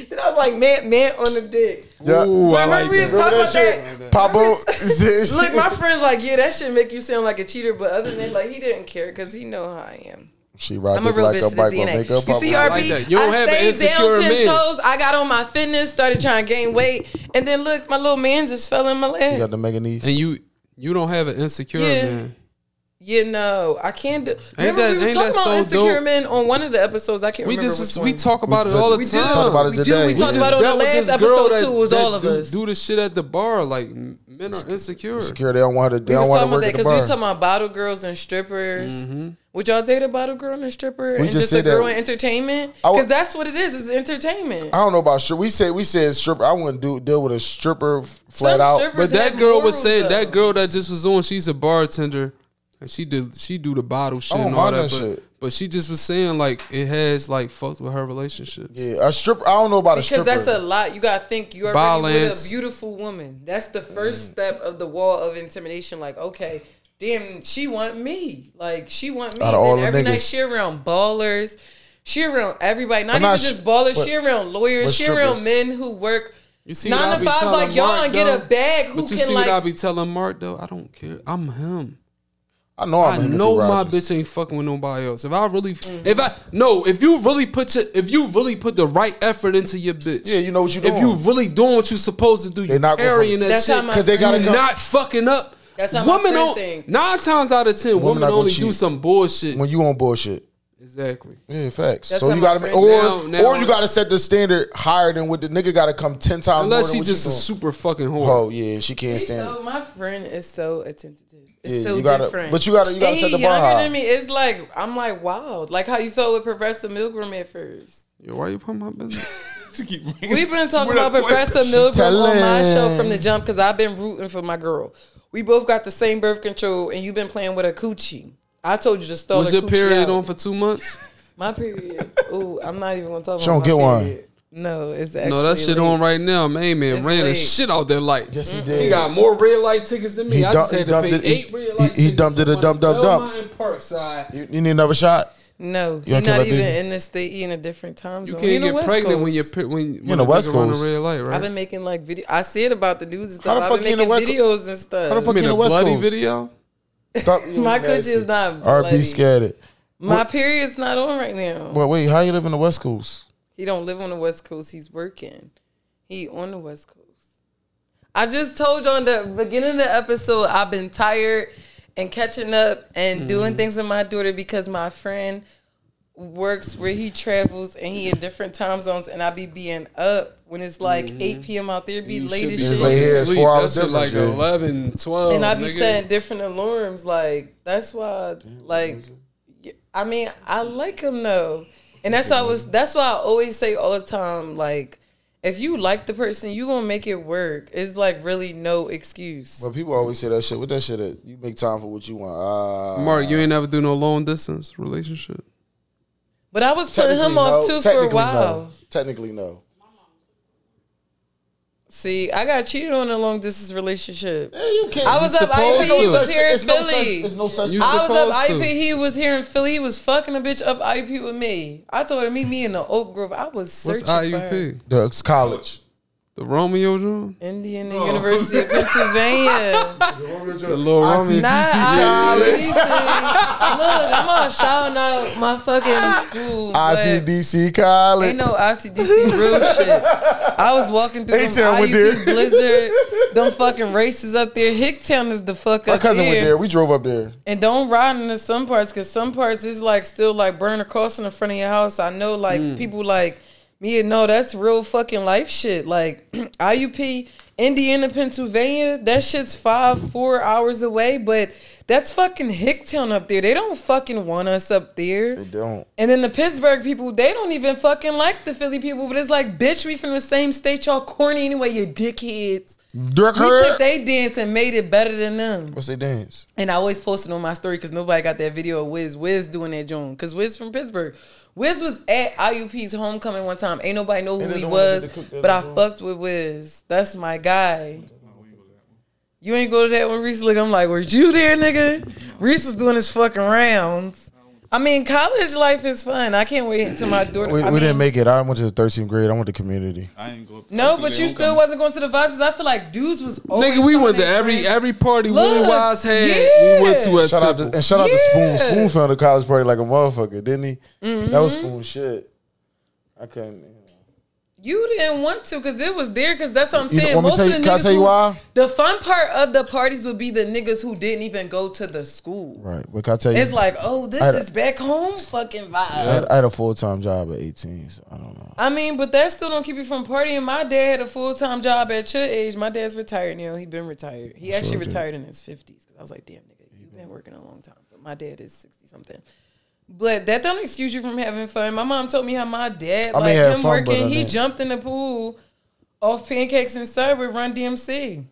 Then I was like, man, man on the dick. Yeah. Ooh, I Remember like we was that. talking Remember about that that? shit? Look, my friend's like, yeah, that shit make you sound like a cheater, but other than that, like he didn't care because he know how I am. She ride I'm a real like bitch a to the bike. Well, DNA. make You pop see, a RB, like. You don't I have stayed down insecure ten man. toes. I got on my fitness, started trying to gain weight, and then look, my little man just fell in my lap. You got the making these. And you you don't have an insecure Yeah. man. You know, I can't do. Remember, that- we was talking about so insecure dope? men on one of the episodes. I can't We remember. just which was, we one. talk about We it all the time. we talk about it We do. today. We talked about it on the last episode that- too. Was all of do, us. Do the shit at the bar like men are insecure. Secure. They don't want her. They We was don't want talking to about work that at the because we was talking about bottle girls and strippers. Mm-hmm. Would y'all date a bottle girl and a stripper and just just, a said that. girl in entertainment? Because that's what it is. It's entertainment. I don't know about strip. We said we said stripper. I wouldn't do deal with a stripper flat Some out. But that girl was saying that girl that just was on, she's a bartender. And she did she do the bottle shit don't and all mind that, that but, shit. but she just was saying like it has like fucked with her relationship. Yeah, a stripper. I don't know about a stripper Because that's a lot. You gotta think you're with a beautiful woman. That's the first mm. step of the wall of intimidation. Like, okay, damn, she want me. Like, she want me. Out of all Then the every night she around ballers. She around everybody. Not But even not just ballers. but- she around lawyers. She around men who work You see I nine to be fives like y'all Mark, and get a bag who But you can see what I like. be telling Mark though? I don't care. I'm him. I know. I'm I know my Rogers. bitch ain't fucking with nobody else. If I really, if I no, if you really put your, if you really put the right effort into your bitch, Yeah, you know what you If doing. If you really doing what you supposed to do, They you not gonna carrying that shit how my 'Cause they gotta you come- not fucking up. That's how my women friend don't. Nine times out of ten, Women women not gonna only do some bullshit. when you on bullshit. exactly. Yeah, facts. That's so you gotta, friend- or Now- now- or you gotta set the standard higher than what the nigga gotta come ten times more Unless than she what just a super fucking whore. Oh yeah, she can't He's stand so, it. my friend is so attentive. It's Yeah, so you gotta- different. but you gotta- you gotta And set the bar younger high. than me. It's like I'm like wow, like how you felt with Professor Milgram at first. Yo, why you putting my business? She We've been talking about Professor Milgram on my show from the jump because I've been rooting for my girl. We both got the same birth control, and you've been playing with a coochie. I told you to start. Was a your period out. on for two months? My period. Ooh, I'm not even gonna talk about it. She about don't my get one. Period. No, it's actually no, that shit late. on right now. Man, man, It's ran the shit out that light. Yes, he did. He got more red light tickets than me. He I dump- just had to dumped pay it- he- eight red he- light he tickets dumped it for a my dump, dump, dump. Parkside. You, you need another shot. No, You he's can't even me- in the state. He in a different time You can't He get West pregnant when you're pre- when, when in the West nigga run a Coast. red light, right? I've been making like video. I see it about the news and How stuff. the I've fuck been you in the making videos and stuff. How the you fuck mean in the West bloody Coast? video? Stop. My coochie is not bloody. RB scared it. My period's not on right now. But wait, how you live in the West Coast? He don't live on the West Coast. He's working. He on the West Coast. I just told you on the beginning of the episode, I've been tired and catching up and mm-hmm. doing things with my daughter because my friend works where he travels and he in different time zones and I be being up when it's like mm-hmm. 8 p.m. out there, be You late should as be shit. It's late here. It's four hours shit like difference, 11, 12. and I be nigga. setting different alarms. Like that's why, like, I mean, I like him though, and that's why I was. That's why I always say all the time, like, if you like the person, you gonna make it work. It's like really no excuse. But people always say that shit. What that shit at? You make time for what you want. Uh, Mark, you ain't never do no long distance relationship. But I was putting him technically, off too for a while. No. Technically, no. See, I got cheated on in a long distance relationship. Yeah, you can't. I was You up IP. supposed He to. was here in It's no such. Philly. No such. You I was up supposed IP. He was here in Philly. He was fucking a bitch up IP with me. I told her meet me in the Oak Grove. I was What's searching for her. IUP? the college. The Romeo joint. Indiana University of Pennsylvania. The little I Romeo. see Not DC ICDC. Look, I'm gonna shout out my fucking school. but ICDC College. Ain't no ICDC real shit. I was walking through them H-Town went IUP there. Blizzard, them fucking races up there. Hicktown is the fuck My up cousin here. went there. We drove up there. And don't ride into some parts because some parts is like still like burn across in the front of your house. I know like Mm. people like and no, that's real fucking life shit. Like IUP, Indiana, Pennsylvania, that shit's five, four hours away, but that's fucking Hicktown up there. They don't fucking want us up there. They don't. And then the Pittsburgh people, they don't even fucking like the Philly people, but it's like, bitch, we from the same state, y'all corny anyway, you dickheads. Dirk We took they dance and made it better than them. What's they dance? And I always posted on my story because nobody got that video of Wiz. Wiz doing that joint. Because Wiz from Pittsburgh. Wiz was at IUP's homecoming one time. Ain't nobody know who Ain't he the one that was, did the cook that but I fucked with Wiz. That's my guy. You ain't go to that one, Reese? Look, I'm like, were you there, nigga? Reese was doing his fucking rounds. I mean, college life is fun. I can't wait until my daughter. We, I we mean, didn't make it. I went to the 13th grade. I went to community. I ain't go. No, but you still homecoming. wasn't going to the vibes. 'cause I feel like dudes was. always Nigga, we went to every friends- every party Look, Willie Wise had. yeah. We went to at Shout out to, and shout out to Spoon. Spoon found a college party like a motherfucker, didn't he? That Mm-hmm. was Spoon shit. I couldn't. You didn't want to because it was there because that's what I'm You know- saying. Most of the can I niggas tell you who- why? The fun part of the parties would be the niggas who didn't even go to the school. Right. But can I tell you? It's like, oh, this a- is back home fucking vibe. I had, I had a full time job at 18, so I don't know. I mean, but that still don't keep you from partying. My dad had a full time job at your age. My dad's retired now. He been retired. He actually Sure retired in his fifties. I was like, damn nigga, you've been working a long time. But my dad is sixty something. But that don't excuse you from having fun. My mom told me how my dad, I mean, like him fun, working, I he mean- jumped in the pool off pancakes and sub with Run DMC.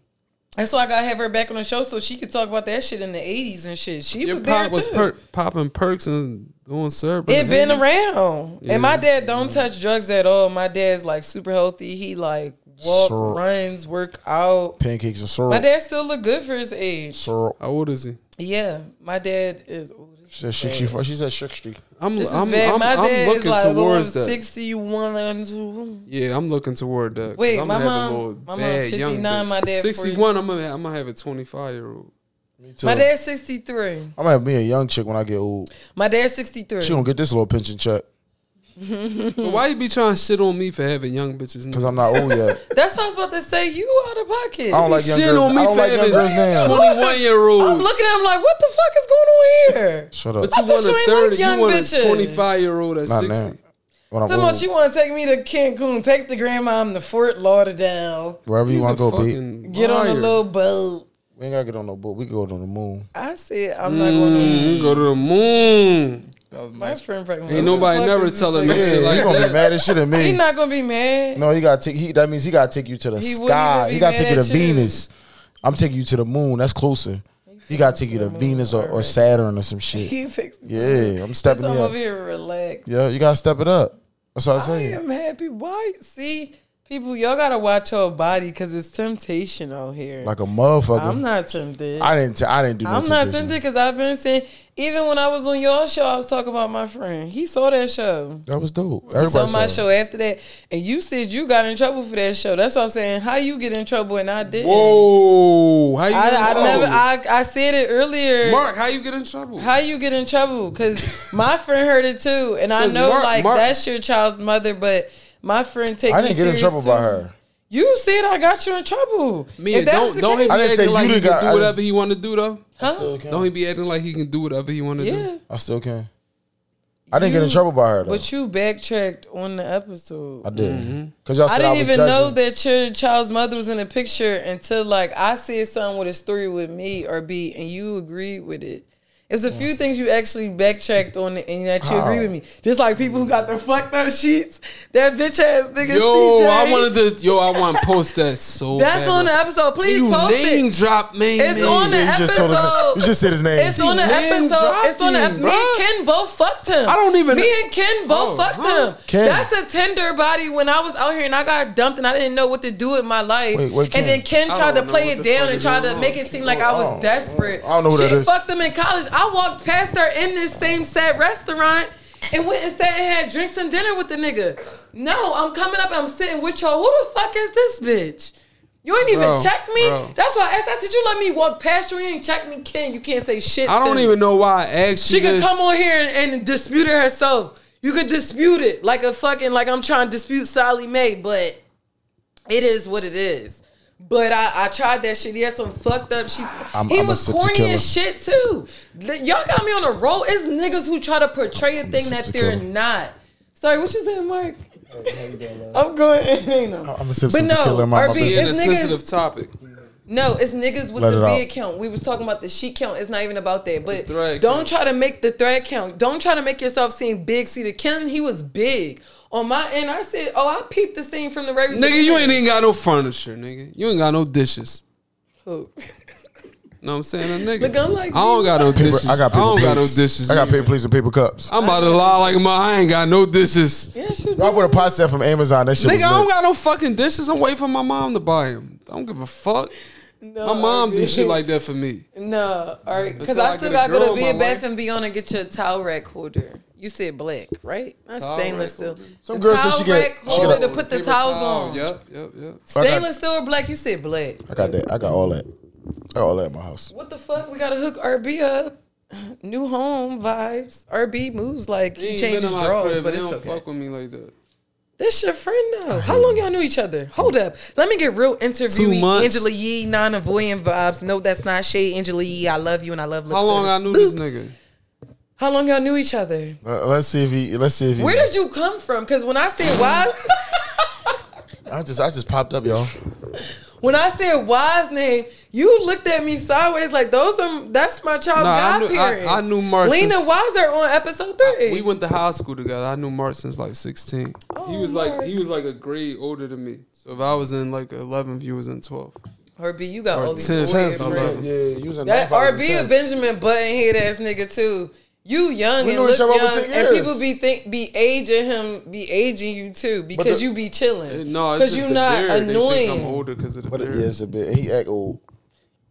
That's why I gotta have her back on the show so she could talk about that shit in the eighties and shit. She Your was there was too. per- popping perks and doing syrup. It been around. Yeah. And my dad don't touch drugs at all. My dad's like super healthy. He like walk, Syrup. runs, work out. Pancakes and syrup. My dad still look good for his age. syrup. How old is he? Yeah, my dad is. ooh, this She said is 64. She said 60. I'm This I'm, bad. I'm, my I'm dad is looking like towards that. sixty-one. and two. Yeah, I'm looking toward that. 'cause Wait, I'm my gonna have mom- little my mom bad young 59, bitch. my dad 61. I'm gonna I'm gonna have a 25 year old. Me too. My dad's sixty-three. I'm gonna have me a young chick when I get old. My dad's sixty-three. She gonna get this little pension check But why you be trying to shit on me for having young bitches? because I'm not old yet. That's what I was about to say. You out of pocket. I don't like young shit girls. on me I don't for like young having girls now. 21 year olds. I'm looking at him like, what the fuck is going on here? Shut up. But I you thought want a you ain't 30, like young you want bitches. a 25 year old at Not 60. now. When I'm So much you want to take me to Cancun, take the grandmom to Fort Lauderdale, Wherever you He's want to go, B. fucking get on a liar. little boat. We ain't gotta get on no boat. We go on the moon. I said I'm not going to. Mm, on. go to the moon. That was My nice. friend pregnant. Ain't nobody never is this telling no Yeah, shit like he gonna that. be mad as shit at me. He's not gonna be mad. No, he got to take. He that means he got to take you to the He sky. He got to take you to at you. Venus. I'm taking you to the moon. That's closer. He got to take you to Venus or, or Saturn or some shit. Yeah, I'm stepping I'm it over up. here relax. Yeah, you gotta step it up. That's what I'm saying. I saying. am happy. Why? See, people, y'all gotta watch your body because it's temptation out here. Like a motherfucker. I'm not tempted. I didn't. T- I didn't do. No I'm not tempted because I've been saying. Even when I was on your show, I was talking about my friend. He saw that show. That was dope. He Everybody saw my it. show after that, and you said you got in trouble for that show. That's what I'm saying. How you get in trouble and I didn't? Whoa. How you I, I never. I, I said it earlier. Mark, how you get in trouble? How you get in trouble? Because my friend heard it too, and I know Mark- like Mark- that's your child's mother, but my friend take I me didn't get in serious, trouble by her. You said I got you in trouble. Mia, If that's don't don't he be I say acting like you he done can got- do whatever just- he want to do though? huh? Still can. Don't he be acting like he can do whatever he want to Yeah, do? I still can. I didn't get in trouble by her though. but you backtracked on the episode. I did. Mm-hmm. Cause y'all I said I, didn't was even know that your child's mother was in the picture until like I said something with a story with me or B, and you agreed with it. It was a few things you actually backtracked on and that you agree How? with me. Just like people who got the fucked up sheets. That bitch ass nigga. Yo, CJ. I wanted to. Yo, I want to post that so. That's bad, on the episode. Please you post name it. drop, man. It's man. on the Yeah, you just told his name. episode. You just said his name. It's on the Name episode. It's on the dropping, ep- Me and. Ken both fucked him. I don't even- Me and Ken both Oh, fucked huh. him. Ken. That's a tender body. When I was out here and I got dumped and I didn't know what to do with my life. Wait, wait, Ken. and then Ken tried to play it down and tried to make it seem like oh, I was oh, oh, desperate. I don't know who she that is. fucked him in college. I walked past her in this same sad restaurant. and went and sat and had drinks and dinner with the nigga. No, I'm coming up and I'm sitting with y'all. Who the fuck is this bitch? You ain't even Bro, check me. bro. That's why I asked. I said, you let me walk past you. You ain't check me, Ken. You can't say shit. I don't me. even know why I asked She could come on here and, and dispute it herself. You could dispute it like a fucking like I'm trying to dispute Sallie Mae, but it is what it is. But I, I tried that shit. He had some fucked up shit. I'm- he I'm was corny as shit too. Y'all got me on a roll. It's niggas who try to portray a thing sip that they're tequila. not. Sorry, what you saying, Mark? I'm going. Ain't no. I'm a sip But some no, tequila in my, my RB Be bed. a It's niggas- sensitive topic. No, it's niggas with Let the big out. count. We was talking about the sheet count. It's not even about that. But thread don't count. try to make the thread count. Don't try to make yourself seem big. See, the Ken, he was big. On my end, I said, oh, I peeped the scene from the very Nigga, you ain't even got no furniture, nigga. You ain't got no dishes. Who? Know what I'm saying? A nigga. Look, I'm like, I don't got no Paper, dishes. I got paper don't got no plates. dishes. I got paper plates and paper cups. I'm about to lie like my I ain't got no dishes. Yes, you I bought a pot set from Amazon. That shit Nigga, was I don't got no fucking dishes. I'm waiting for my mom to buy them. I don't give a fuck. No, My mom do shit like that for me. No, all right. Because I I still get gotta go girl to Bed Bath and Beyond and get your towel rack holder. You said black, right? Not Towel stainless rack steel. holder. Some The girl said towel she get- rack she holder get a- to put the Paper towels towel. on. Yep, yep, yep. Stainless steel or black? You said black. I got that. I got all that. I got all that in my house. What the fuck? We gotta hook RB up. New home vibes. RB moves like He he ain't changes in my drawers, crib. but He it's don't okay. fuck with me like that. This your friend though. How long y'all knew each other? Hold up. Let me get real interview. Two months. Angela Yee, non avoidant vibes. No, that's not shade. Angela Yee, I love you and I love. lip How long I service. knew Boop. this nigga? How long y'all knew each other? Uh, let's see if he. Let's see if he. Where did you come from? Because when I said wise, I just I just popped up, y'all. when I said wise name, you looked at me sideways like those are that's my child's Nah, I knew- I- I knew Mark Lena since- Weiser on episode three. We went to high school together. I knew Mark since like 16. he Oh, was like he was like a grade older than me. So if I was in like 11th, you was in 12th. RB, you got Or all these 10th, weird 10th, friends. Yeah, using That RB a Benjamin Button head ass nigga too. You young We and look each other over young, and years. people be think be aging him, be aging you too because the- you be chilling. No, because you're not beard. Annoying. I'm older because of the But beard. it is a bit. He act old.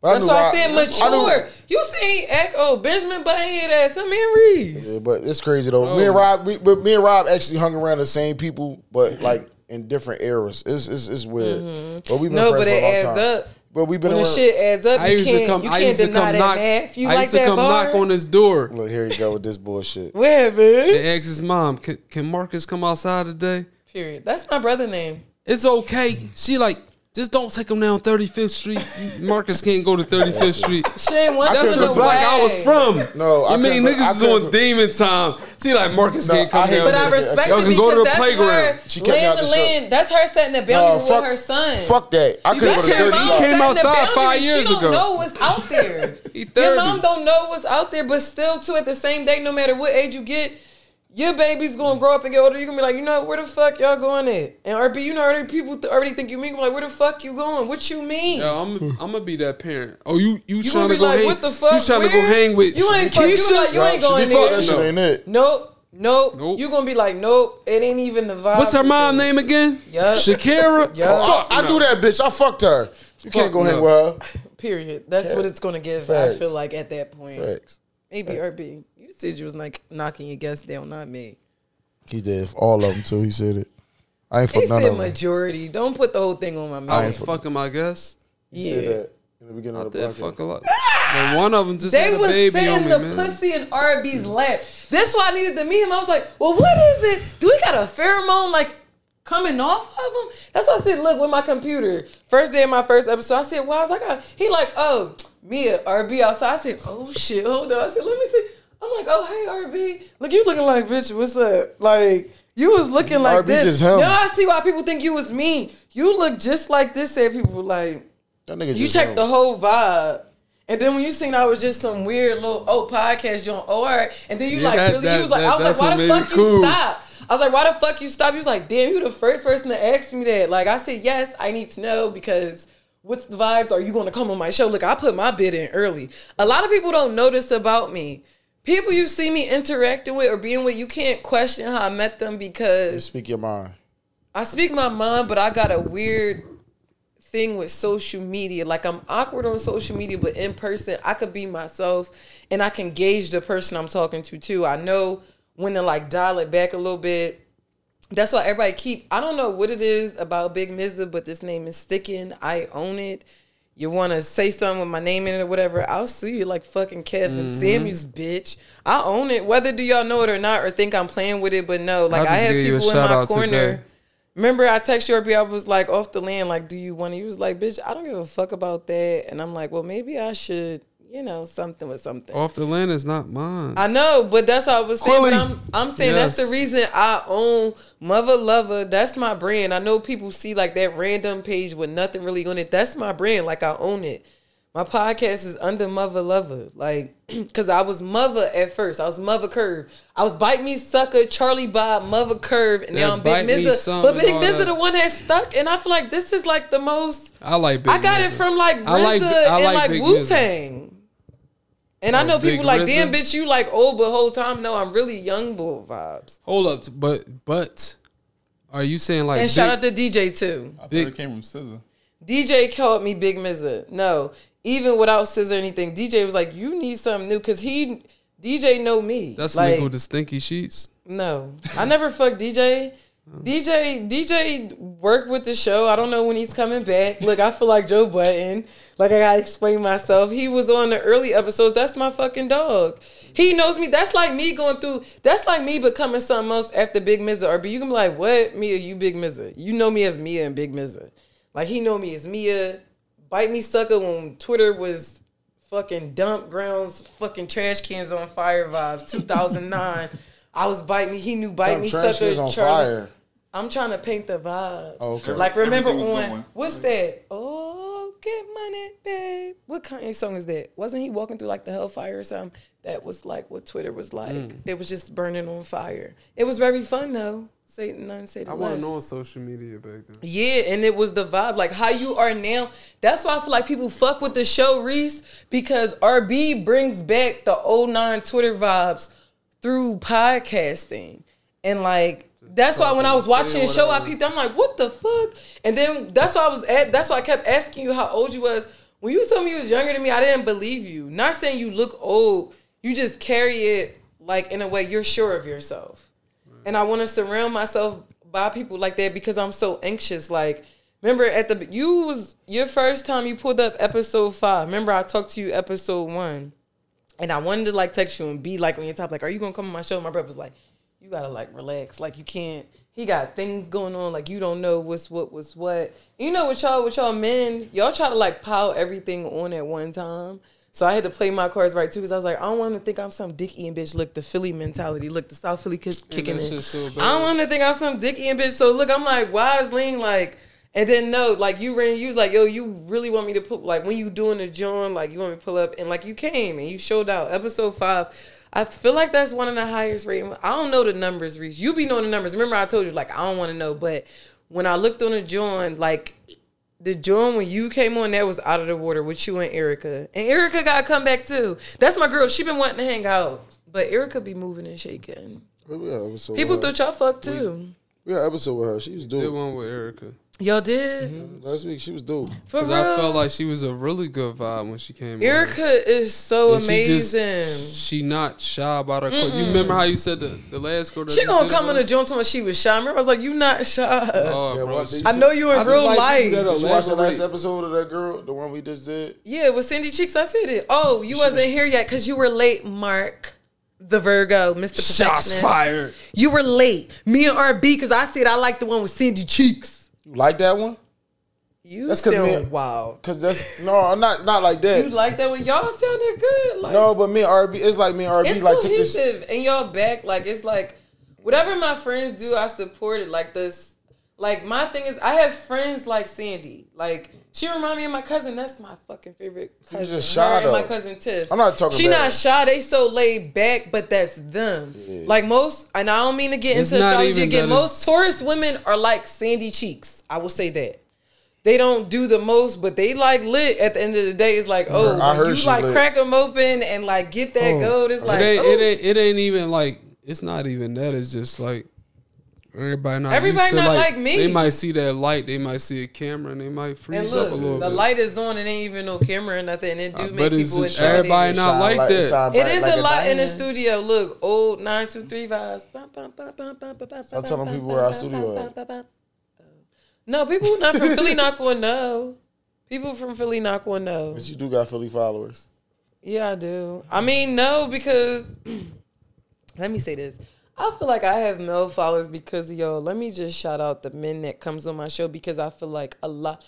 But That's knew why I Rob- said mature. knew- You say echo Benjamin Button head ass. Him and Reese. Yeah, but it's crazy though. Bro. Me and Rob, we, but me and Rob actually hung around the same people, but like in different eras. It's it's, it's weird. But we've been Mm-hmm. No, friends but for a it long adds time. up. But we've been When the around. shit adds up, I you used can't come. you I can't used to deny come that knock. math. You I like used to come bar? knock on his door. Look, here you go with this bullshit. Where, man? They asked his mom, "Can, can Marcus come outside today?" Period. That's my brother name. It's okay. She like, just don't take him down 35th Street. Marcus can't go to 35th Street. She ain't want That's you the to block I was from. No, I I mean couldn't- I niggas is on demon time. She like Marcus No, can't come I hate down. But I Okay, okay. respect Y'all it can because go to the that's playground. her She kept me land out to the show. land. That's her setting the No, boundary fuck, with her son. fuck that. I couldn't go to her the He came outside five boundary. years she don't ago. know what's out there. He Your 30. mom don't know what's out there, but still, too, at the same day, no matter what age you get, your baby's gonna mm. grow up and get older. You're gonna be like, you know, where the fuck y'all going at? And RB, you know, already people th- already think you mean. I'm like, where the fuck you going? What you mean? Yo, I'm hmm. I'm gonna be that parent. Oh, you you, You trying gonna be go like, hang? what the fuck? You trying to go hang with You ain't fuck- you like, you ain't going she fuck there. That shit No. ain't it. Nope. Nope. Nope. You gonna be like, nope. It ain't even the vibe. What's her with mom it. name again? Yeah. Shakira. Yeah. Fuck I no. knew that bitch. I fucked her. You can't Fuck go hang with her. Period. That's what it's gonna give. Facts. I feel like at that point. Facts. Maybe RB. You said you was like knocking your guests down, not me. He did all of them too. He said it. I ain't He fucked none said of them. majority. Don't put the whole thing on my I mouth. was fucking my guess. He said Yeah. that in the beginning I of the did fuck a lot. But one of them just had They a was baby on sitting me, the man. pussy in RB's lap. That's why I needed to meet him. I was like, well, what is it? Do we got a pheromone like coming off of him? That's why I said, look, with my computer. First day of my first episode, I said, wow, I was like, uh, he like, oh, Mia, RB outside. I said, oh shit, hold on. I said, let me see. I'm like, oh hey RB, look you looking like bitch. What's up? Like you was looking like RB this. Now I see why people think you was me. You look just like this. Said people like That nigga you checked the whole vibe. And then when you seen I was just some weird little oh podcast joint, oh, all right. And then you Yeah, like that- really, that- you was like, that- I was like, why the fuck it you cool. stop? I was like, why the fuck you stop? You was like, damn, you the first person to ask me that. Like I said, yes, I need to know because what's the vibes? Are you gonna come on my show? Look, I put my bid in early. A lot of people don't know this about me. People you see me interacting with or being with, you can't question how I met them because you Speak your mind. I speak my mind, but I got a weird thing with social media. Like I'm awkward on social media, but in person, I could be myself and I can gauge the person I'm talking to too. I know when to like dial it back a little bit. That's why everybody keep. I don't know what it is about Big Mizza, but this name is sticking. I own it. You want to say something with my name in it or whatever? I'll sue you like fucking Kevin Mm-hmm. Samuels, bitch. I own it. Whether do y'all know it or not, or think I'm playing with it, but no, like I have gave you a people in my corner. today. Remember, I text you, I was like off the land, like, do you want to? He was like, bitch, I don't give a fuck about that. And I'm like, well, maybe I should, you know, something with something. Off the land is not mine. I know, but that's what I was saying. I'm, I'm saying that's the reason I own Mother Lover. That's my brand. I know people see like that random page with nothing really on it. That's my brand. Like I own it. My podcast is under Mother Lover. Like, cause I was Mother at first. I was Mother Curve. I was Bite Me Sucker, Charlie Bob, Mother Curve, and now I'm Big Mizza. But and Big Mizza, the one that stuck, and I feel like this is like the most. I like Big I got it from like RZA I like- I and like like Wu Tang. And I know people like, damn, bitch, you like old, but whole time, no, I'm really young bull vibes. Hold up, but but are you saying like And big, shout out to DJ too. I thought Big- it came from SZA. DJ called me Big Mizza. No, even without scissor or anything, DJ was like, you need something new because he, DJ know me. that's like, nigga with the stinky sheets? No, I never fucked DJ. DJ DJ worked with the show. I don't know when he's coming back. Look, I feel like Joe Budden. Like I gotta explain myself. He was on the early episodes. That's my fucking dog. He knows me. That's like me going through. That's like me becoming something else after Big Mizza. Or be you can be like, what Mia? You Big Mizza? You know me as Mia and Big Mizza. Like he know me as Mia. Bite me sucker when Twitter was fucking dump grounds, fucking trash cans on fire vibes. 2009. I was bite me. He knew bite me sucker. Charlie. fire. I'm trying to paint the vibes. Oh, okay. Like remember Everything was on going. what's that? Oh, get money, babe. What Kanye song is that? Wasn't he walking through like the hellfire or something? That was like what Twitter was like. Mm. It was just burning on fire. It was very fun though. Say none, say the I less. wasn't on social media back then. Yeah, and it was the vibe, like how you are now. That's why I feel like people fuck with the show, Reese, because RB brings back the old 09 Twitter vibes through podcasting. And like that's why when I was watching the show, I peeped. I'm like, what the fuck? And then that's why I was at. That's why I kept asking you how old you was. When you told me you was younger than me, I didn't believe you. Not saying you look old. You just carry it like in a way you're sure of yourself. And I want to surround myself by people like that because I'm so anxious. Like, remember at the you was your first time you pulled up episode five. Remember I talked to you episode one, and I wanted to like text you and be like on your top, like, are you gonna come on my show? My brother was like, you gotta like relax, like you can't. He got things going on, like you don't know what's what was what. You know what y'all, with y'all men, y'all try to like pile everything on at one time. So I had to play my cards right too, because I was like, I don't want to think I'm some dick eating bitch. Look, the Philly mentality. Look, the South Philly kick, kicking in. so. I don't want to think I'm some dick eating bitch. So look, I'm like, why is Lean like? And then no, like you ran, you was like, yo, you really want me to put like when you doing the joint, like you want me to pull up, and like you came and you showed out. Episode five, I feel like that's one of the highest rating. I don't know the numbers, Reese. You be knowing the numbers. Remember, I told you like I don't want to know, but when I looked on the joint, like the joint when you came on, that was out of the water with you and Erica, and Erica got to come back too. That's my girl. She been wanting to hang out, but Erica be moving and shaking. We had episode People thought y'all fucked too. we had an episode with her. She was Did dope. one with Erica. Y'all did mm-hmm. Last week she was dope. for Cause real. I felt like she was a really good vibe when she came. on. Erica is so And she just- amazing. she not shy about her. clothes. You remember how you said the, the last girl? She gonna come in was- the joint when she was shy. I remember I was like, "You not shy." Oh, Yeah, bro. what, I know you in I real like life. people that you watch the last episode of that girl, the one we just did? Yeah, with Cindy Cheeks, I said it. Oh, you wasn't here yet because you were late, Mark. The Virgo, Mr. Shots fired. You were late. Me and RB, because I said I like the one with Cindy Cheeks. You like that one? You That's 'cause sound me- wild. Cause that's no, not not like that. You like that when Y'all sounded good. Like, no, but me and RB, it's like me and RB it's like took this. cohesive and y'all back like it's like whatever my friends do i support it like this like my thing is i have friends like sandy like she remind me of my cousin that's my fucking favorite She was cousin just Her shy, and my cousin tiff I'm not talking she about- not shy they so laid back but that's them like most and i don't mean to get It's into not astrology again most it's- taurus women are like sandy cheeks i will say that they don't do the most, but they like lit. At the end of the day, it's like, oh, I heard you like lit. crack them open and like get that Oh, gold. It's like, it ain't, oh. it ain't. It ain't even like. It's not even that. It's just like Everybody not. Everybody not like me. They might see that light. They might see a camera, and they might And freeze look, up a little the bit. light is on and ain't even no camera or nothing. And it do Uh, make but it's people just intimidated. everybody not Shine like that. shine It bright is like a lot in the studio. Look, old nine two three vibes. Stop telling people where our studio at. No, people not from Philly not gonna know. People from Philly not gonna know. But you do got Philly followers. Yeah, I do. I mean, no, because let me say this. I feel like I have male followers because yo. Let me just shout out the men that comes on my show because I feel like a lot.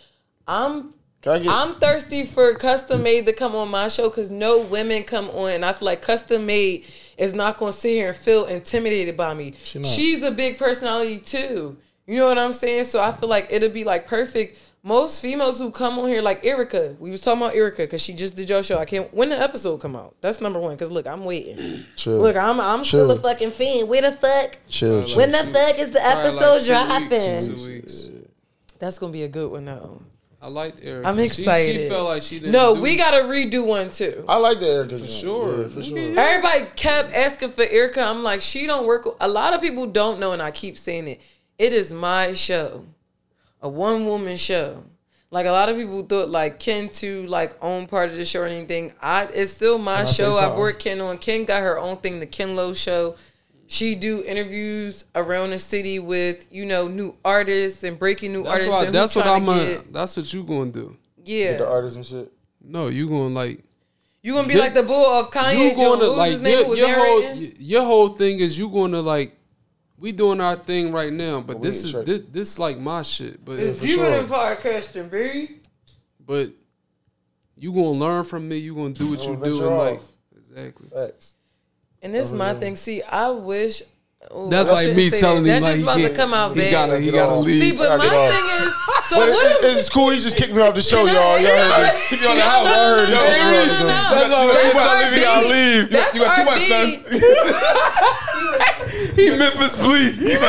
I'm I? I'm thirsty for custom made to come on my show because no women come on, and I feel like custom made is not going to sit here and feel intimidated by me. She. She's a big personality too. You know what I'm saying? So I feel like it'll be like perfect. Most females who come on here, like Erica, we was talking about Erica because she just did your show. I can't. When the episode come out? That's number one. Because look, I'm waiting. chill. Look, I'm I'm still a fucking fan. Where the fuck? chill. chill. When the fuck is the episode like two dropping? weeks, two weeks. That's gonna be a good one though. I liked Erica. I'm excited. She, felt like she didn't. No, do we gotta redo one too. I like that Erica. for sure. Yeah, for sure. Everybody kept asking for Erica. I'm like, she don't work. A lot of people don't know, and I keep saying it. It is my show, a one woman show. Like a lot of people thought, like Ken to like own part of the show or anything. I it's still my I say show. I something? brought Ken on. Ken got her own thing, the Ken Lowe show. She do interviews around the city with you know new artists and breaking new That's artists. what. and That's what tryna I'm. Gonna, that's what you gonna do. Yeah, The artists and shit. No, you gonna like. you gonna be Th- like the bull of Kanye. You Jones. gonna like your, your whole your whole thing is you gonna like. We doing our thing right now, but we this is this, this like my shit. But It's for you sure. and podcasting, B. but you gonna learn from me. You gonna do what you do in life. Exactly. Facts. And this is my thing. See, I wish. Oh, That's I like me telling that. him That's like just he about to can't- come out he bad. gotta he gotta leave. See, but I my get off. thing is, so But what? it's, it's cool. He just kicked me off the show, Can I- y'all. Y'all heard this. Keep you on the house. no, no, heard no, this. no, no, no, no. That's all right. That's You gotta you gotta leave. That's you got too our much, son. beat. He Memphis Bleek.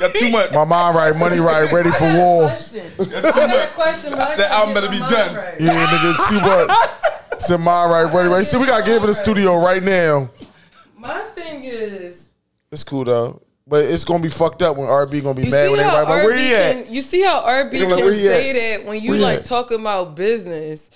Got too much. My mind right, money right, ready for I got a war. question. I got a question, but I That gotta album get better be my done. right. Yeah, nigga, too much. Said mind right, ready, right. See, we got to get him in the studio right now. My thing is, It's cool though, but it's gonna be fucked up when RB gonna be you mad when everybody like, where he at? you see how RB like, can say at? that when you Where like talking about business.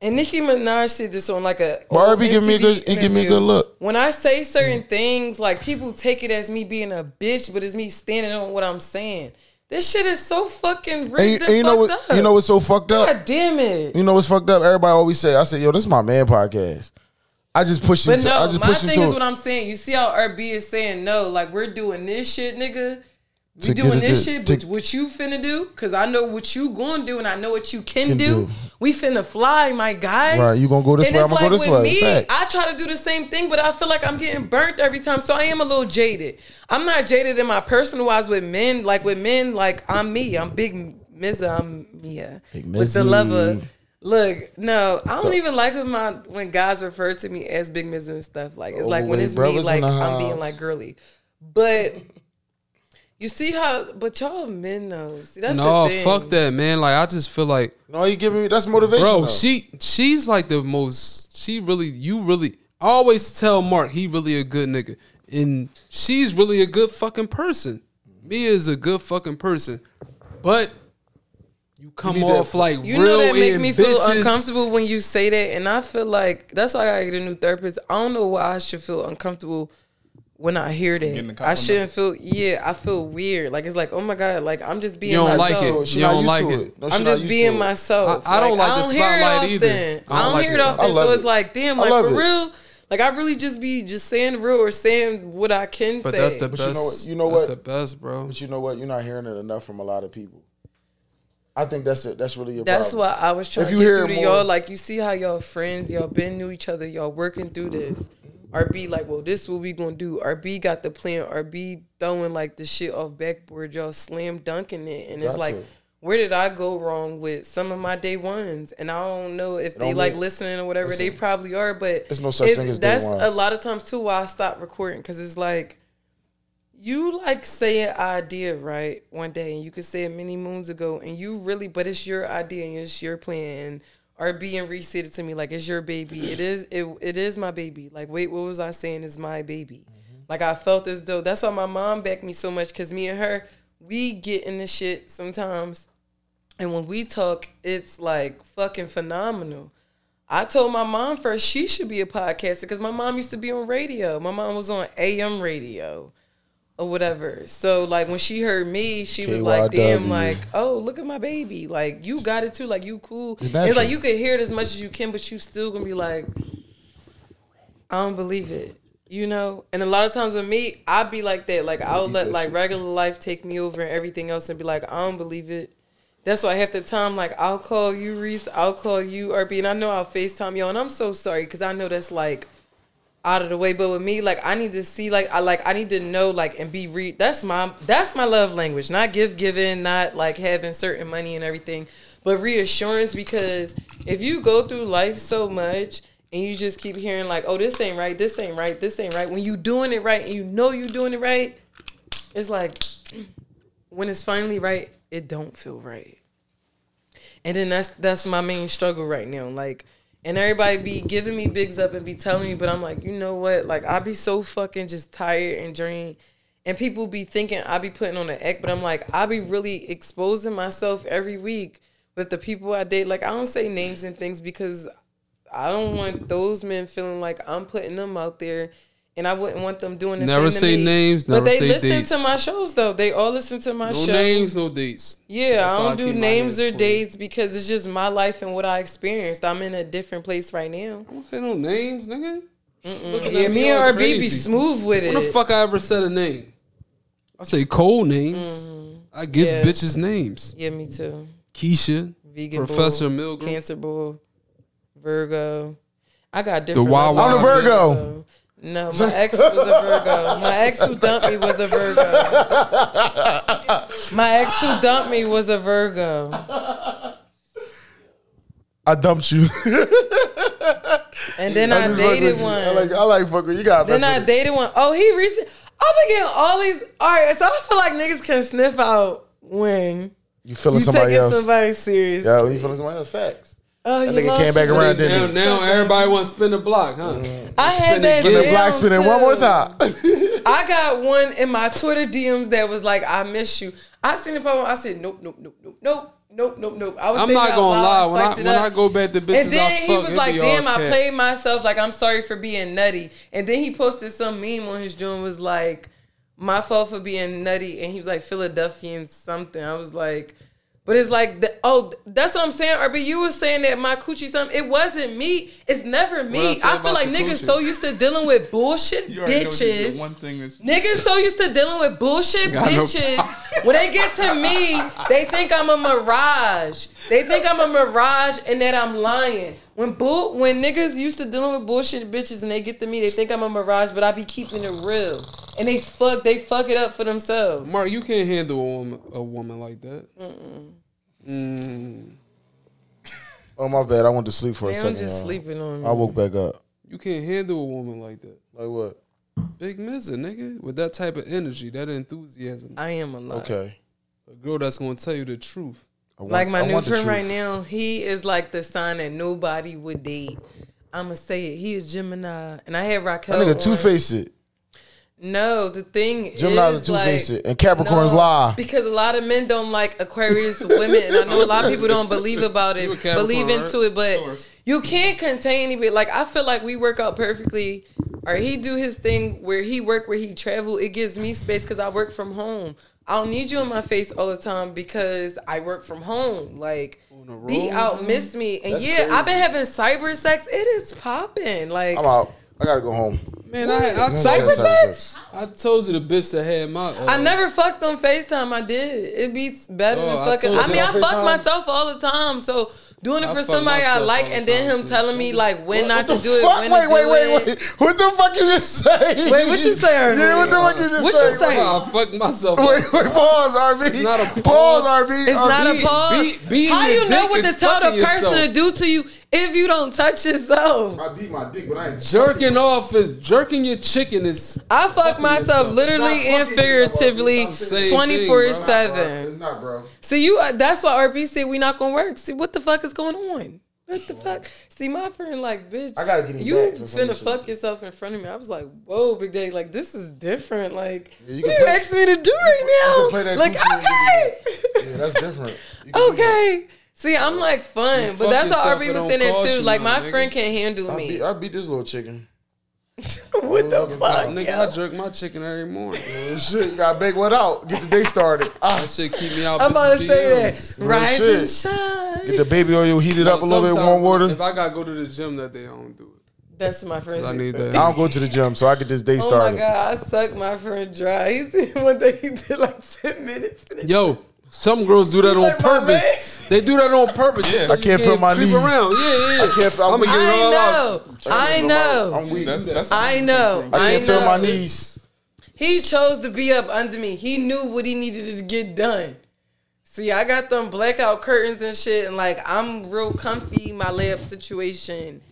And Nicki Minaj said this on like a RB give me a good, he give me a good look. When I say certain things, like people take it as me being a bitch, but it's me standing on what I'm saying. This shit is so fucking and, and you know what? up. You know what's so fucked up? God damn it. You know what's fucked up? Everybody always say, I say, yo, this is my man podcast. I just push him. But To, I no, just my thing is what I'm saying. You see how RB is saying no, like we're doing this shit, nigga. We doing this shit, to- but what you finna do? Cause I know what you gonna do, and I know what you can, Can do. do. We finna fly, my guy. Right, you gonna go this and way, I'm gonna go this way. Me, Facts. I try to do the same thing, but I feel like I'm getting burnt every time. So I am a little jaded. I'm not jaded in my personal wise with men. Like with men, like I'm me. I'm big Mizza. I'm Mia. Big With the Mizzy. lover. Look, no, I don't even like when my when guys refer to me as Big miss and stuff. Like it's like when oh, it's me, like I'm being like girly. But you see how? But y'all men know. See, that's no, the thing. fuck that, man. Like I just feel like, no, you giving me that's motivation. bro, though. she she's like the most. She really, you really. I always tell Mark he really a good nigga, and she's really a good fucking person. Mia is a good fucking person, but you come need off that- like You real know that make me feel uncomfortable when you say that, and I feel like that's why I gotta get a new therapist. I don't know why I should feel uncomfortable when I hear that. I shouldn't feel. Yeah, I feel weird. Like it's like, oh my god, like I'm just being You don't myself. like it. So You don't like to it. No, I'm just being myself. I- I don't like the I don't hear spotlight it often. either. I I don't, don't like hear it. it often. love So it's like, damn, like for it. real. Like I really just be just saying real or saying what I can But say. that's the But best. you know what- you know that's what? the best, bro. But you know what? You're not hearing it enough from a lot of people. I think that's it. That's really your That's problem. why I was trying If to you get hear through to more- y'all. Like you see how y'all friends, y'all been knew each other, y'all working through this. RB like, well, this what we gonna do. RB got the plan. RB throwing like the shit off backboard. Y'all slam dunking it, and it's like, to. where did I go wrong with some of my day ones? And I don't know if they like mean- listening or whatever. Listen, they probably are, but there's no such it- thing as day that's ones. a lot of times too why I stop recording because it's like you like say an idea right one day and you could say it many moons ago and you really but it's your idea and it's your plan and being and Reese said it to me like it's your baby it is it, it is my baby like wait what was I saying is my baby mm-hmm. Like I felt as though that's why my mom backed me so much because me and her, we get in the shit sometimes. And when we talk, it's like fucking phenomenal. I told my mom first she should be a podcaster because my mom used to be on radio. My mom was on AM radio or whatever. So like when she heard me, she was like, "Damn, like oh look at my baby, like you got it too, like you cool." It's, natural. like you could hear it as much as you can, but you still gonna be like, "I don't believe it," you know. And a lot of times with me, I'd be like that. Like I'll let like regular life take me over and everything else, and be like, "I don't believe it." That's why half the time, like I'll call you Reese, I'll call you RB, and I know I'll Facetime y'all, and I'm so sorry because I know that's like out of the way. But with me, like I need to see, like I like I need to know, like and be read. That's my that's my love language. Not gift giving, not like having certain money and everything, but reassurance. Because if you go through life so much and you just keep hearing like, oh, this ain't right, this ain't right, this ain't right. When you doing it right and you know you doing it right, it's like when it's finally right, it don't feel right. And then that's that's my main struggle right now. Like, and everybody be giving me bigs up and be telling me, but I'm like, you know what? Like, I be so fucking just tired and drained. And people be thinking I be putting on an act, but I'm like, I be really exposing myself every week with the people I date. Like, I don't say names and things because I don't want those men feeling like I'm putting them out there. And I wouldn't want them doing the Never same to say me. names, But they say listen dates. to my shows though. They all listen to my No shows. No names, no dates. Yeah, That's I don't I do names or dates because it's just my life and what I experienced. I'm in a different place right now. I don't say no names, nigga. Looking Yeah, me and RB be smooth with When the fuck I ever said a name? I say cold names. Mm-hmm. I give Yeah. bitches names. Yeah, me too. Keisha, Vegan Professor bull, Milgram. Cancer bull, Virgo. I got different. Wawa levels I'm a Virgo. Virgo. No, my ex was a Virgo. My ex who dumped me was a Virgo. My ex who dumped me was a Virgo. I dumped you. And then I, with dated one. I like I like fucking. You got. Then I dated one. Oh, he recently. I've been getting all these. All right, so I feel like niggas can sniff out when You feeling you somebody taking else? somebody serious. Yeah, when you feeling somebody else. Facts. Oh, That you nigga lost came back your- around, Now, didn't he? now everybody want to spin the block, huh? I had that. Spinning block, spin it one more time. I got one in my Twitter DMs that was like, "I miss you." I seen the problem. I said, "Nope, nope, nope, nope, nope, nope, nope, nope." I was. I'm not gonna lie. When I swiped when. I go back to business, And then I he was like, "Damn, I played myself. Like, I'm sorry for being nutty." And then he posted some meme on his joint was like, "My fault for being nutty," and he was like Philadelphian something. I was like, but it's like, the, oh, that's what I'm saying. RB, you was saying that my coochie something. It wasn't me. It's never What I me. I feel like niggas coochie? so used to dealing with bullshit You already know this is bitches. one thing that's Niggas so used to dealing with bullshit Got no bitches. when they get to me, they think I'm a mirage. They think I'm a mirage and that I'm lying. When bull, when niggas used to dealing with bullshit bitches and they get to me, they think I'm a mirage, but I be keeping it real. And they fuck, they fuck it up for themselves. Mark, you can't handle a woman, a woman like that. Mm, oh my bad. I went to sleep for a Man, I'm second. just y'all. sleeping on me. I woke back up. you can't handle a woman like that. Like what? Big Mizza, nigga, with that type of energy, that enthusiasm. I am a lot. Okay. A girl that's gonna tell you the truth. I want- Like my I new friend right now, he is like the sign that nobody would date. I'ma say it. He is Gemini, and I had Raquel. That nigga on. two faced it. No, the thing Gemini's is a two like, faced it, and Capricorns no, lie. because a lot of men don't like Aquarius women, and I know a lot of people don't believe about it, You a believe right? into it, but you can't contain anybody. Like I feel like we work out perfectly, or he do his thing where he work where he travel. It gives me space because I work from home. I don't need you in my face all the time because I work from home. Like the be road, out, miss me, and That's yeah, I've been having cyber sex. It is popping. Like I'm out. I gotta go home. Man, I, I, Cyber told, sex? I told you the bitch that had my. Uh, I never fucked on FaceTime. I did. It beats better Oh, than I fucking. told I, mean, I on fuck myself all the time. So doing it I for fuck somebody I like, and then him too. telling me like when not to What do the it, fuck? when Wait, to wait, do wait, it. wait. What the fuck you just say? Wait, what you say, RB? Yeah, what the fuck you just What say? you say? I fuck myself. Wait, wait, pause, RB. It's not a pause, pause. RB. It's not a pause. be- beating How your you know what to tell the person yourself. to do to you if you don't touch yourself? I beat my dick, but I ain't Jerking off is jerking your chicken is. I fuck myself yourself. literally and figuratively, yourself, it's the same thing, twenty four It's seven. not, bro. See you. uh, That's why RB said we not gonna work. See what the fuck is going on? What the fuck? See, my friend, like, bitch, I gotta get him you back for finna fuck shits. yourself in front of me. I was like, whoa, Big Day, like, this is different. Like, Yeah, you what can you play- asking me to do you right can play now? that Like, okay. Yeah, that's different. You that. okay. See, I'm like fun, You but that's how yourself, RB it was don't saying that too. Like, my nothing, friend can't handle I me. beat, I beat this little chicken. what the fucking fuck? time. Nigga, yo? I jerk my chicken every morning. Yeah, shit, you gotta bake one out. Get the day started. Ah, That shit keep me out. I'm about to bitches' say DMs. that. Rise shit. and shine. get the baby oil heated up a little bit, warm water. If I gotta go to the gym that day, I don't do it. That's my friend I need that. I don't go to the gym, so I get this day started. Oh my started. god, I suck my friend dry. He said one day he did like ten minutes. Yo, some girls do that on like purpose. They do that on purpose. Yeah. so I can't feel my creep knees. around. Yeah, yeah. I can't feel- I'm gonna get it I all out. know. I know. I'm weak. That's, that's I know. I I can't feel my knees. He chose to be up under me. He knew what he needed to get done. See, I got them blackout curtains and shit, and like I'm real comfy, my layup situation.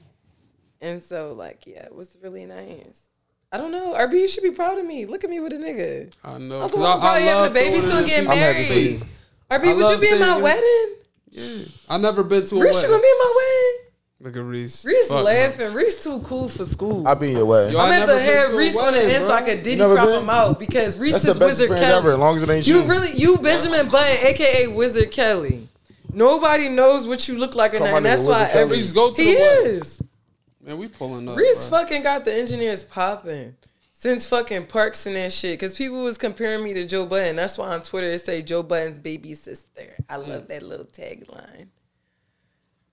And so, like, yeah, it was really nice. I don't know. RB, you should be proud of me. Look at me with a nigga. I know. I was 'cause probably having a love baby soon, getting I'm happy for married. you. RB, would you be in my you. wedding? Yeah. I never been to a Reese, you wedding. gonna be in my wedding? Look at Reese. Reese Fuck no. laughing. Reese too cool for school. I be in your way. Yo, I'm at the been head to a Reese on the wedding, end so I bro. could diddy never crop been? him out because Reese That's the is best Wizard experience ever, as long as it ain't You you. really, you Benjamin Button, aka Wizard Kelly. Nobody knows what you look like or Call my nothing. That's why Wizard every Reese, go to he is. Man, we pulling up. Reese fucking got the engineers popping since fucking Parks and that shit. Cause people was comparing me to Joe Budden. That's why on Twitter it say Joe Budden's baby sister. I love mm. that little tagline.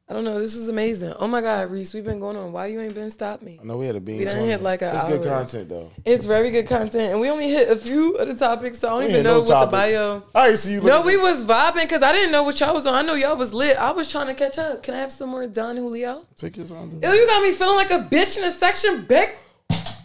I don't know. This is amazing. Oh my God, Reese, we've been going on. Why you ain't been stop me? I know we had a bean. We done 20. hit like a It's good content though. It's very good content, and we only hit a few of the topics, so I don't We even know no what the bio. I see you. No, we was vibing because I didn't know what y'all was on. I know y'all was lit. I was trying to catch up. Can I have some more Don Julio? take your time. Ew, you got me feeling like a bitch in a section. Beck,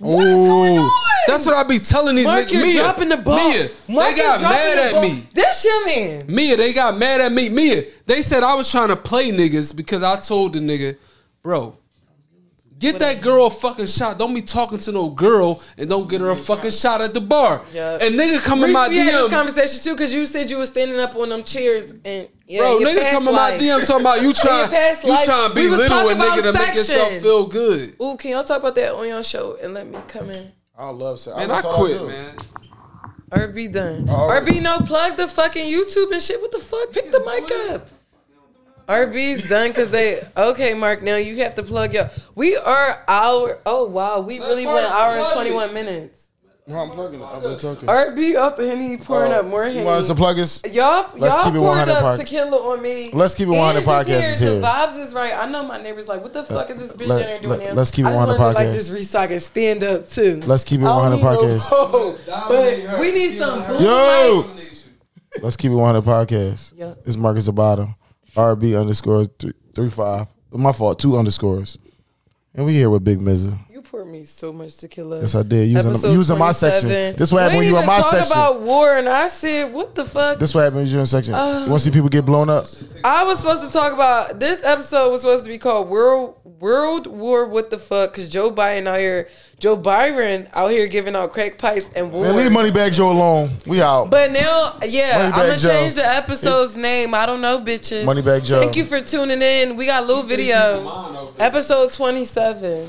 what is going Ooh, on? That's what I be telling these Mark, niggas. you're Mia, dropping the ball. Mia, Mark they got mad the at ball. me. That's your man. Mia, they got mad at me. Mia, they said I was trying to play niggas because I told the nigga, bro, get that girl a fucking shot. Don't be talking to no girl and don't get her a fucking shot at the bar. Yeah. And nigga come in Reese, my we had this conversation too because you said you was standing up on them chairs and yeah, bro, nigga past come in my life. DM talking about you trying, you trying to be we little talking a nigga to about make yourself sections. feel good. Ooh, can y'all talk about that on your show and let me come in? I love sex. Man, I That's all quit, do. man. RB done. Oh. RB no plug the fucking YouTube and shit. What the fuck? Pick the mic up. RB's done because they okay, Mark. Now you have to plug your. We are our. Oh wow, we really went hour and twenty one minutes. No, I'm plugging it. I've been talking. RB off the henny pouring Uh, up more You henny. want some pluggers? Y'all, Let's y'all keep it poured 100 up pod- tequila on me. Let's keep it 100 And podcast hear is The here. vibes is right. I know my neighbors like, what the fuck is this bitch let- in there doing let- now? let's keep it I just 100 wanna do like podcast. this Reese so I can stand up too. Let's keep it I don't 100 need no podcast. phone, but we need some boom Yo! Let's keep it 100 podcast. Yeah. It's Marcus the bottom. RB underscore three, three five. My fault. Two underscores. And we here with Big Mizza. You poured me so much tequila. Yes, I did. Using, using my section. This what happened we when you in didn't my even talk section. about war, and I said, "What the fuck?" This what happened when you in section. Uh, you want to see people get blown up? I was supposed to talk about this episode was supposed to be called World World War. What the fuck? Because Joe Biden out here, Joe Byron out here giving out crack pipes and war. Man, leave Moneybag Joe alone. We out. But now, yeah, Moneybag I'm gonna Joe. change the episode's name. I don't know, bitches. Money Moneybag Joe. Thank you for tuning in. We got a little video. Episode 27.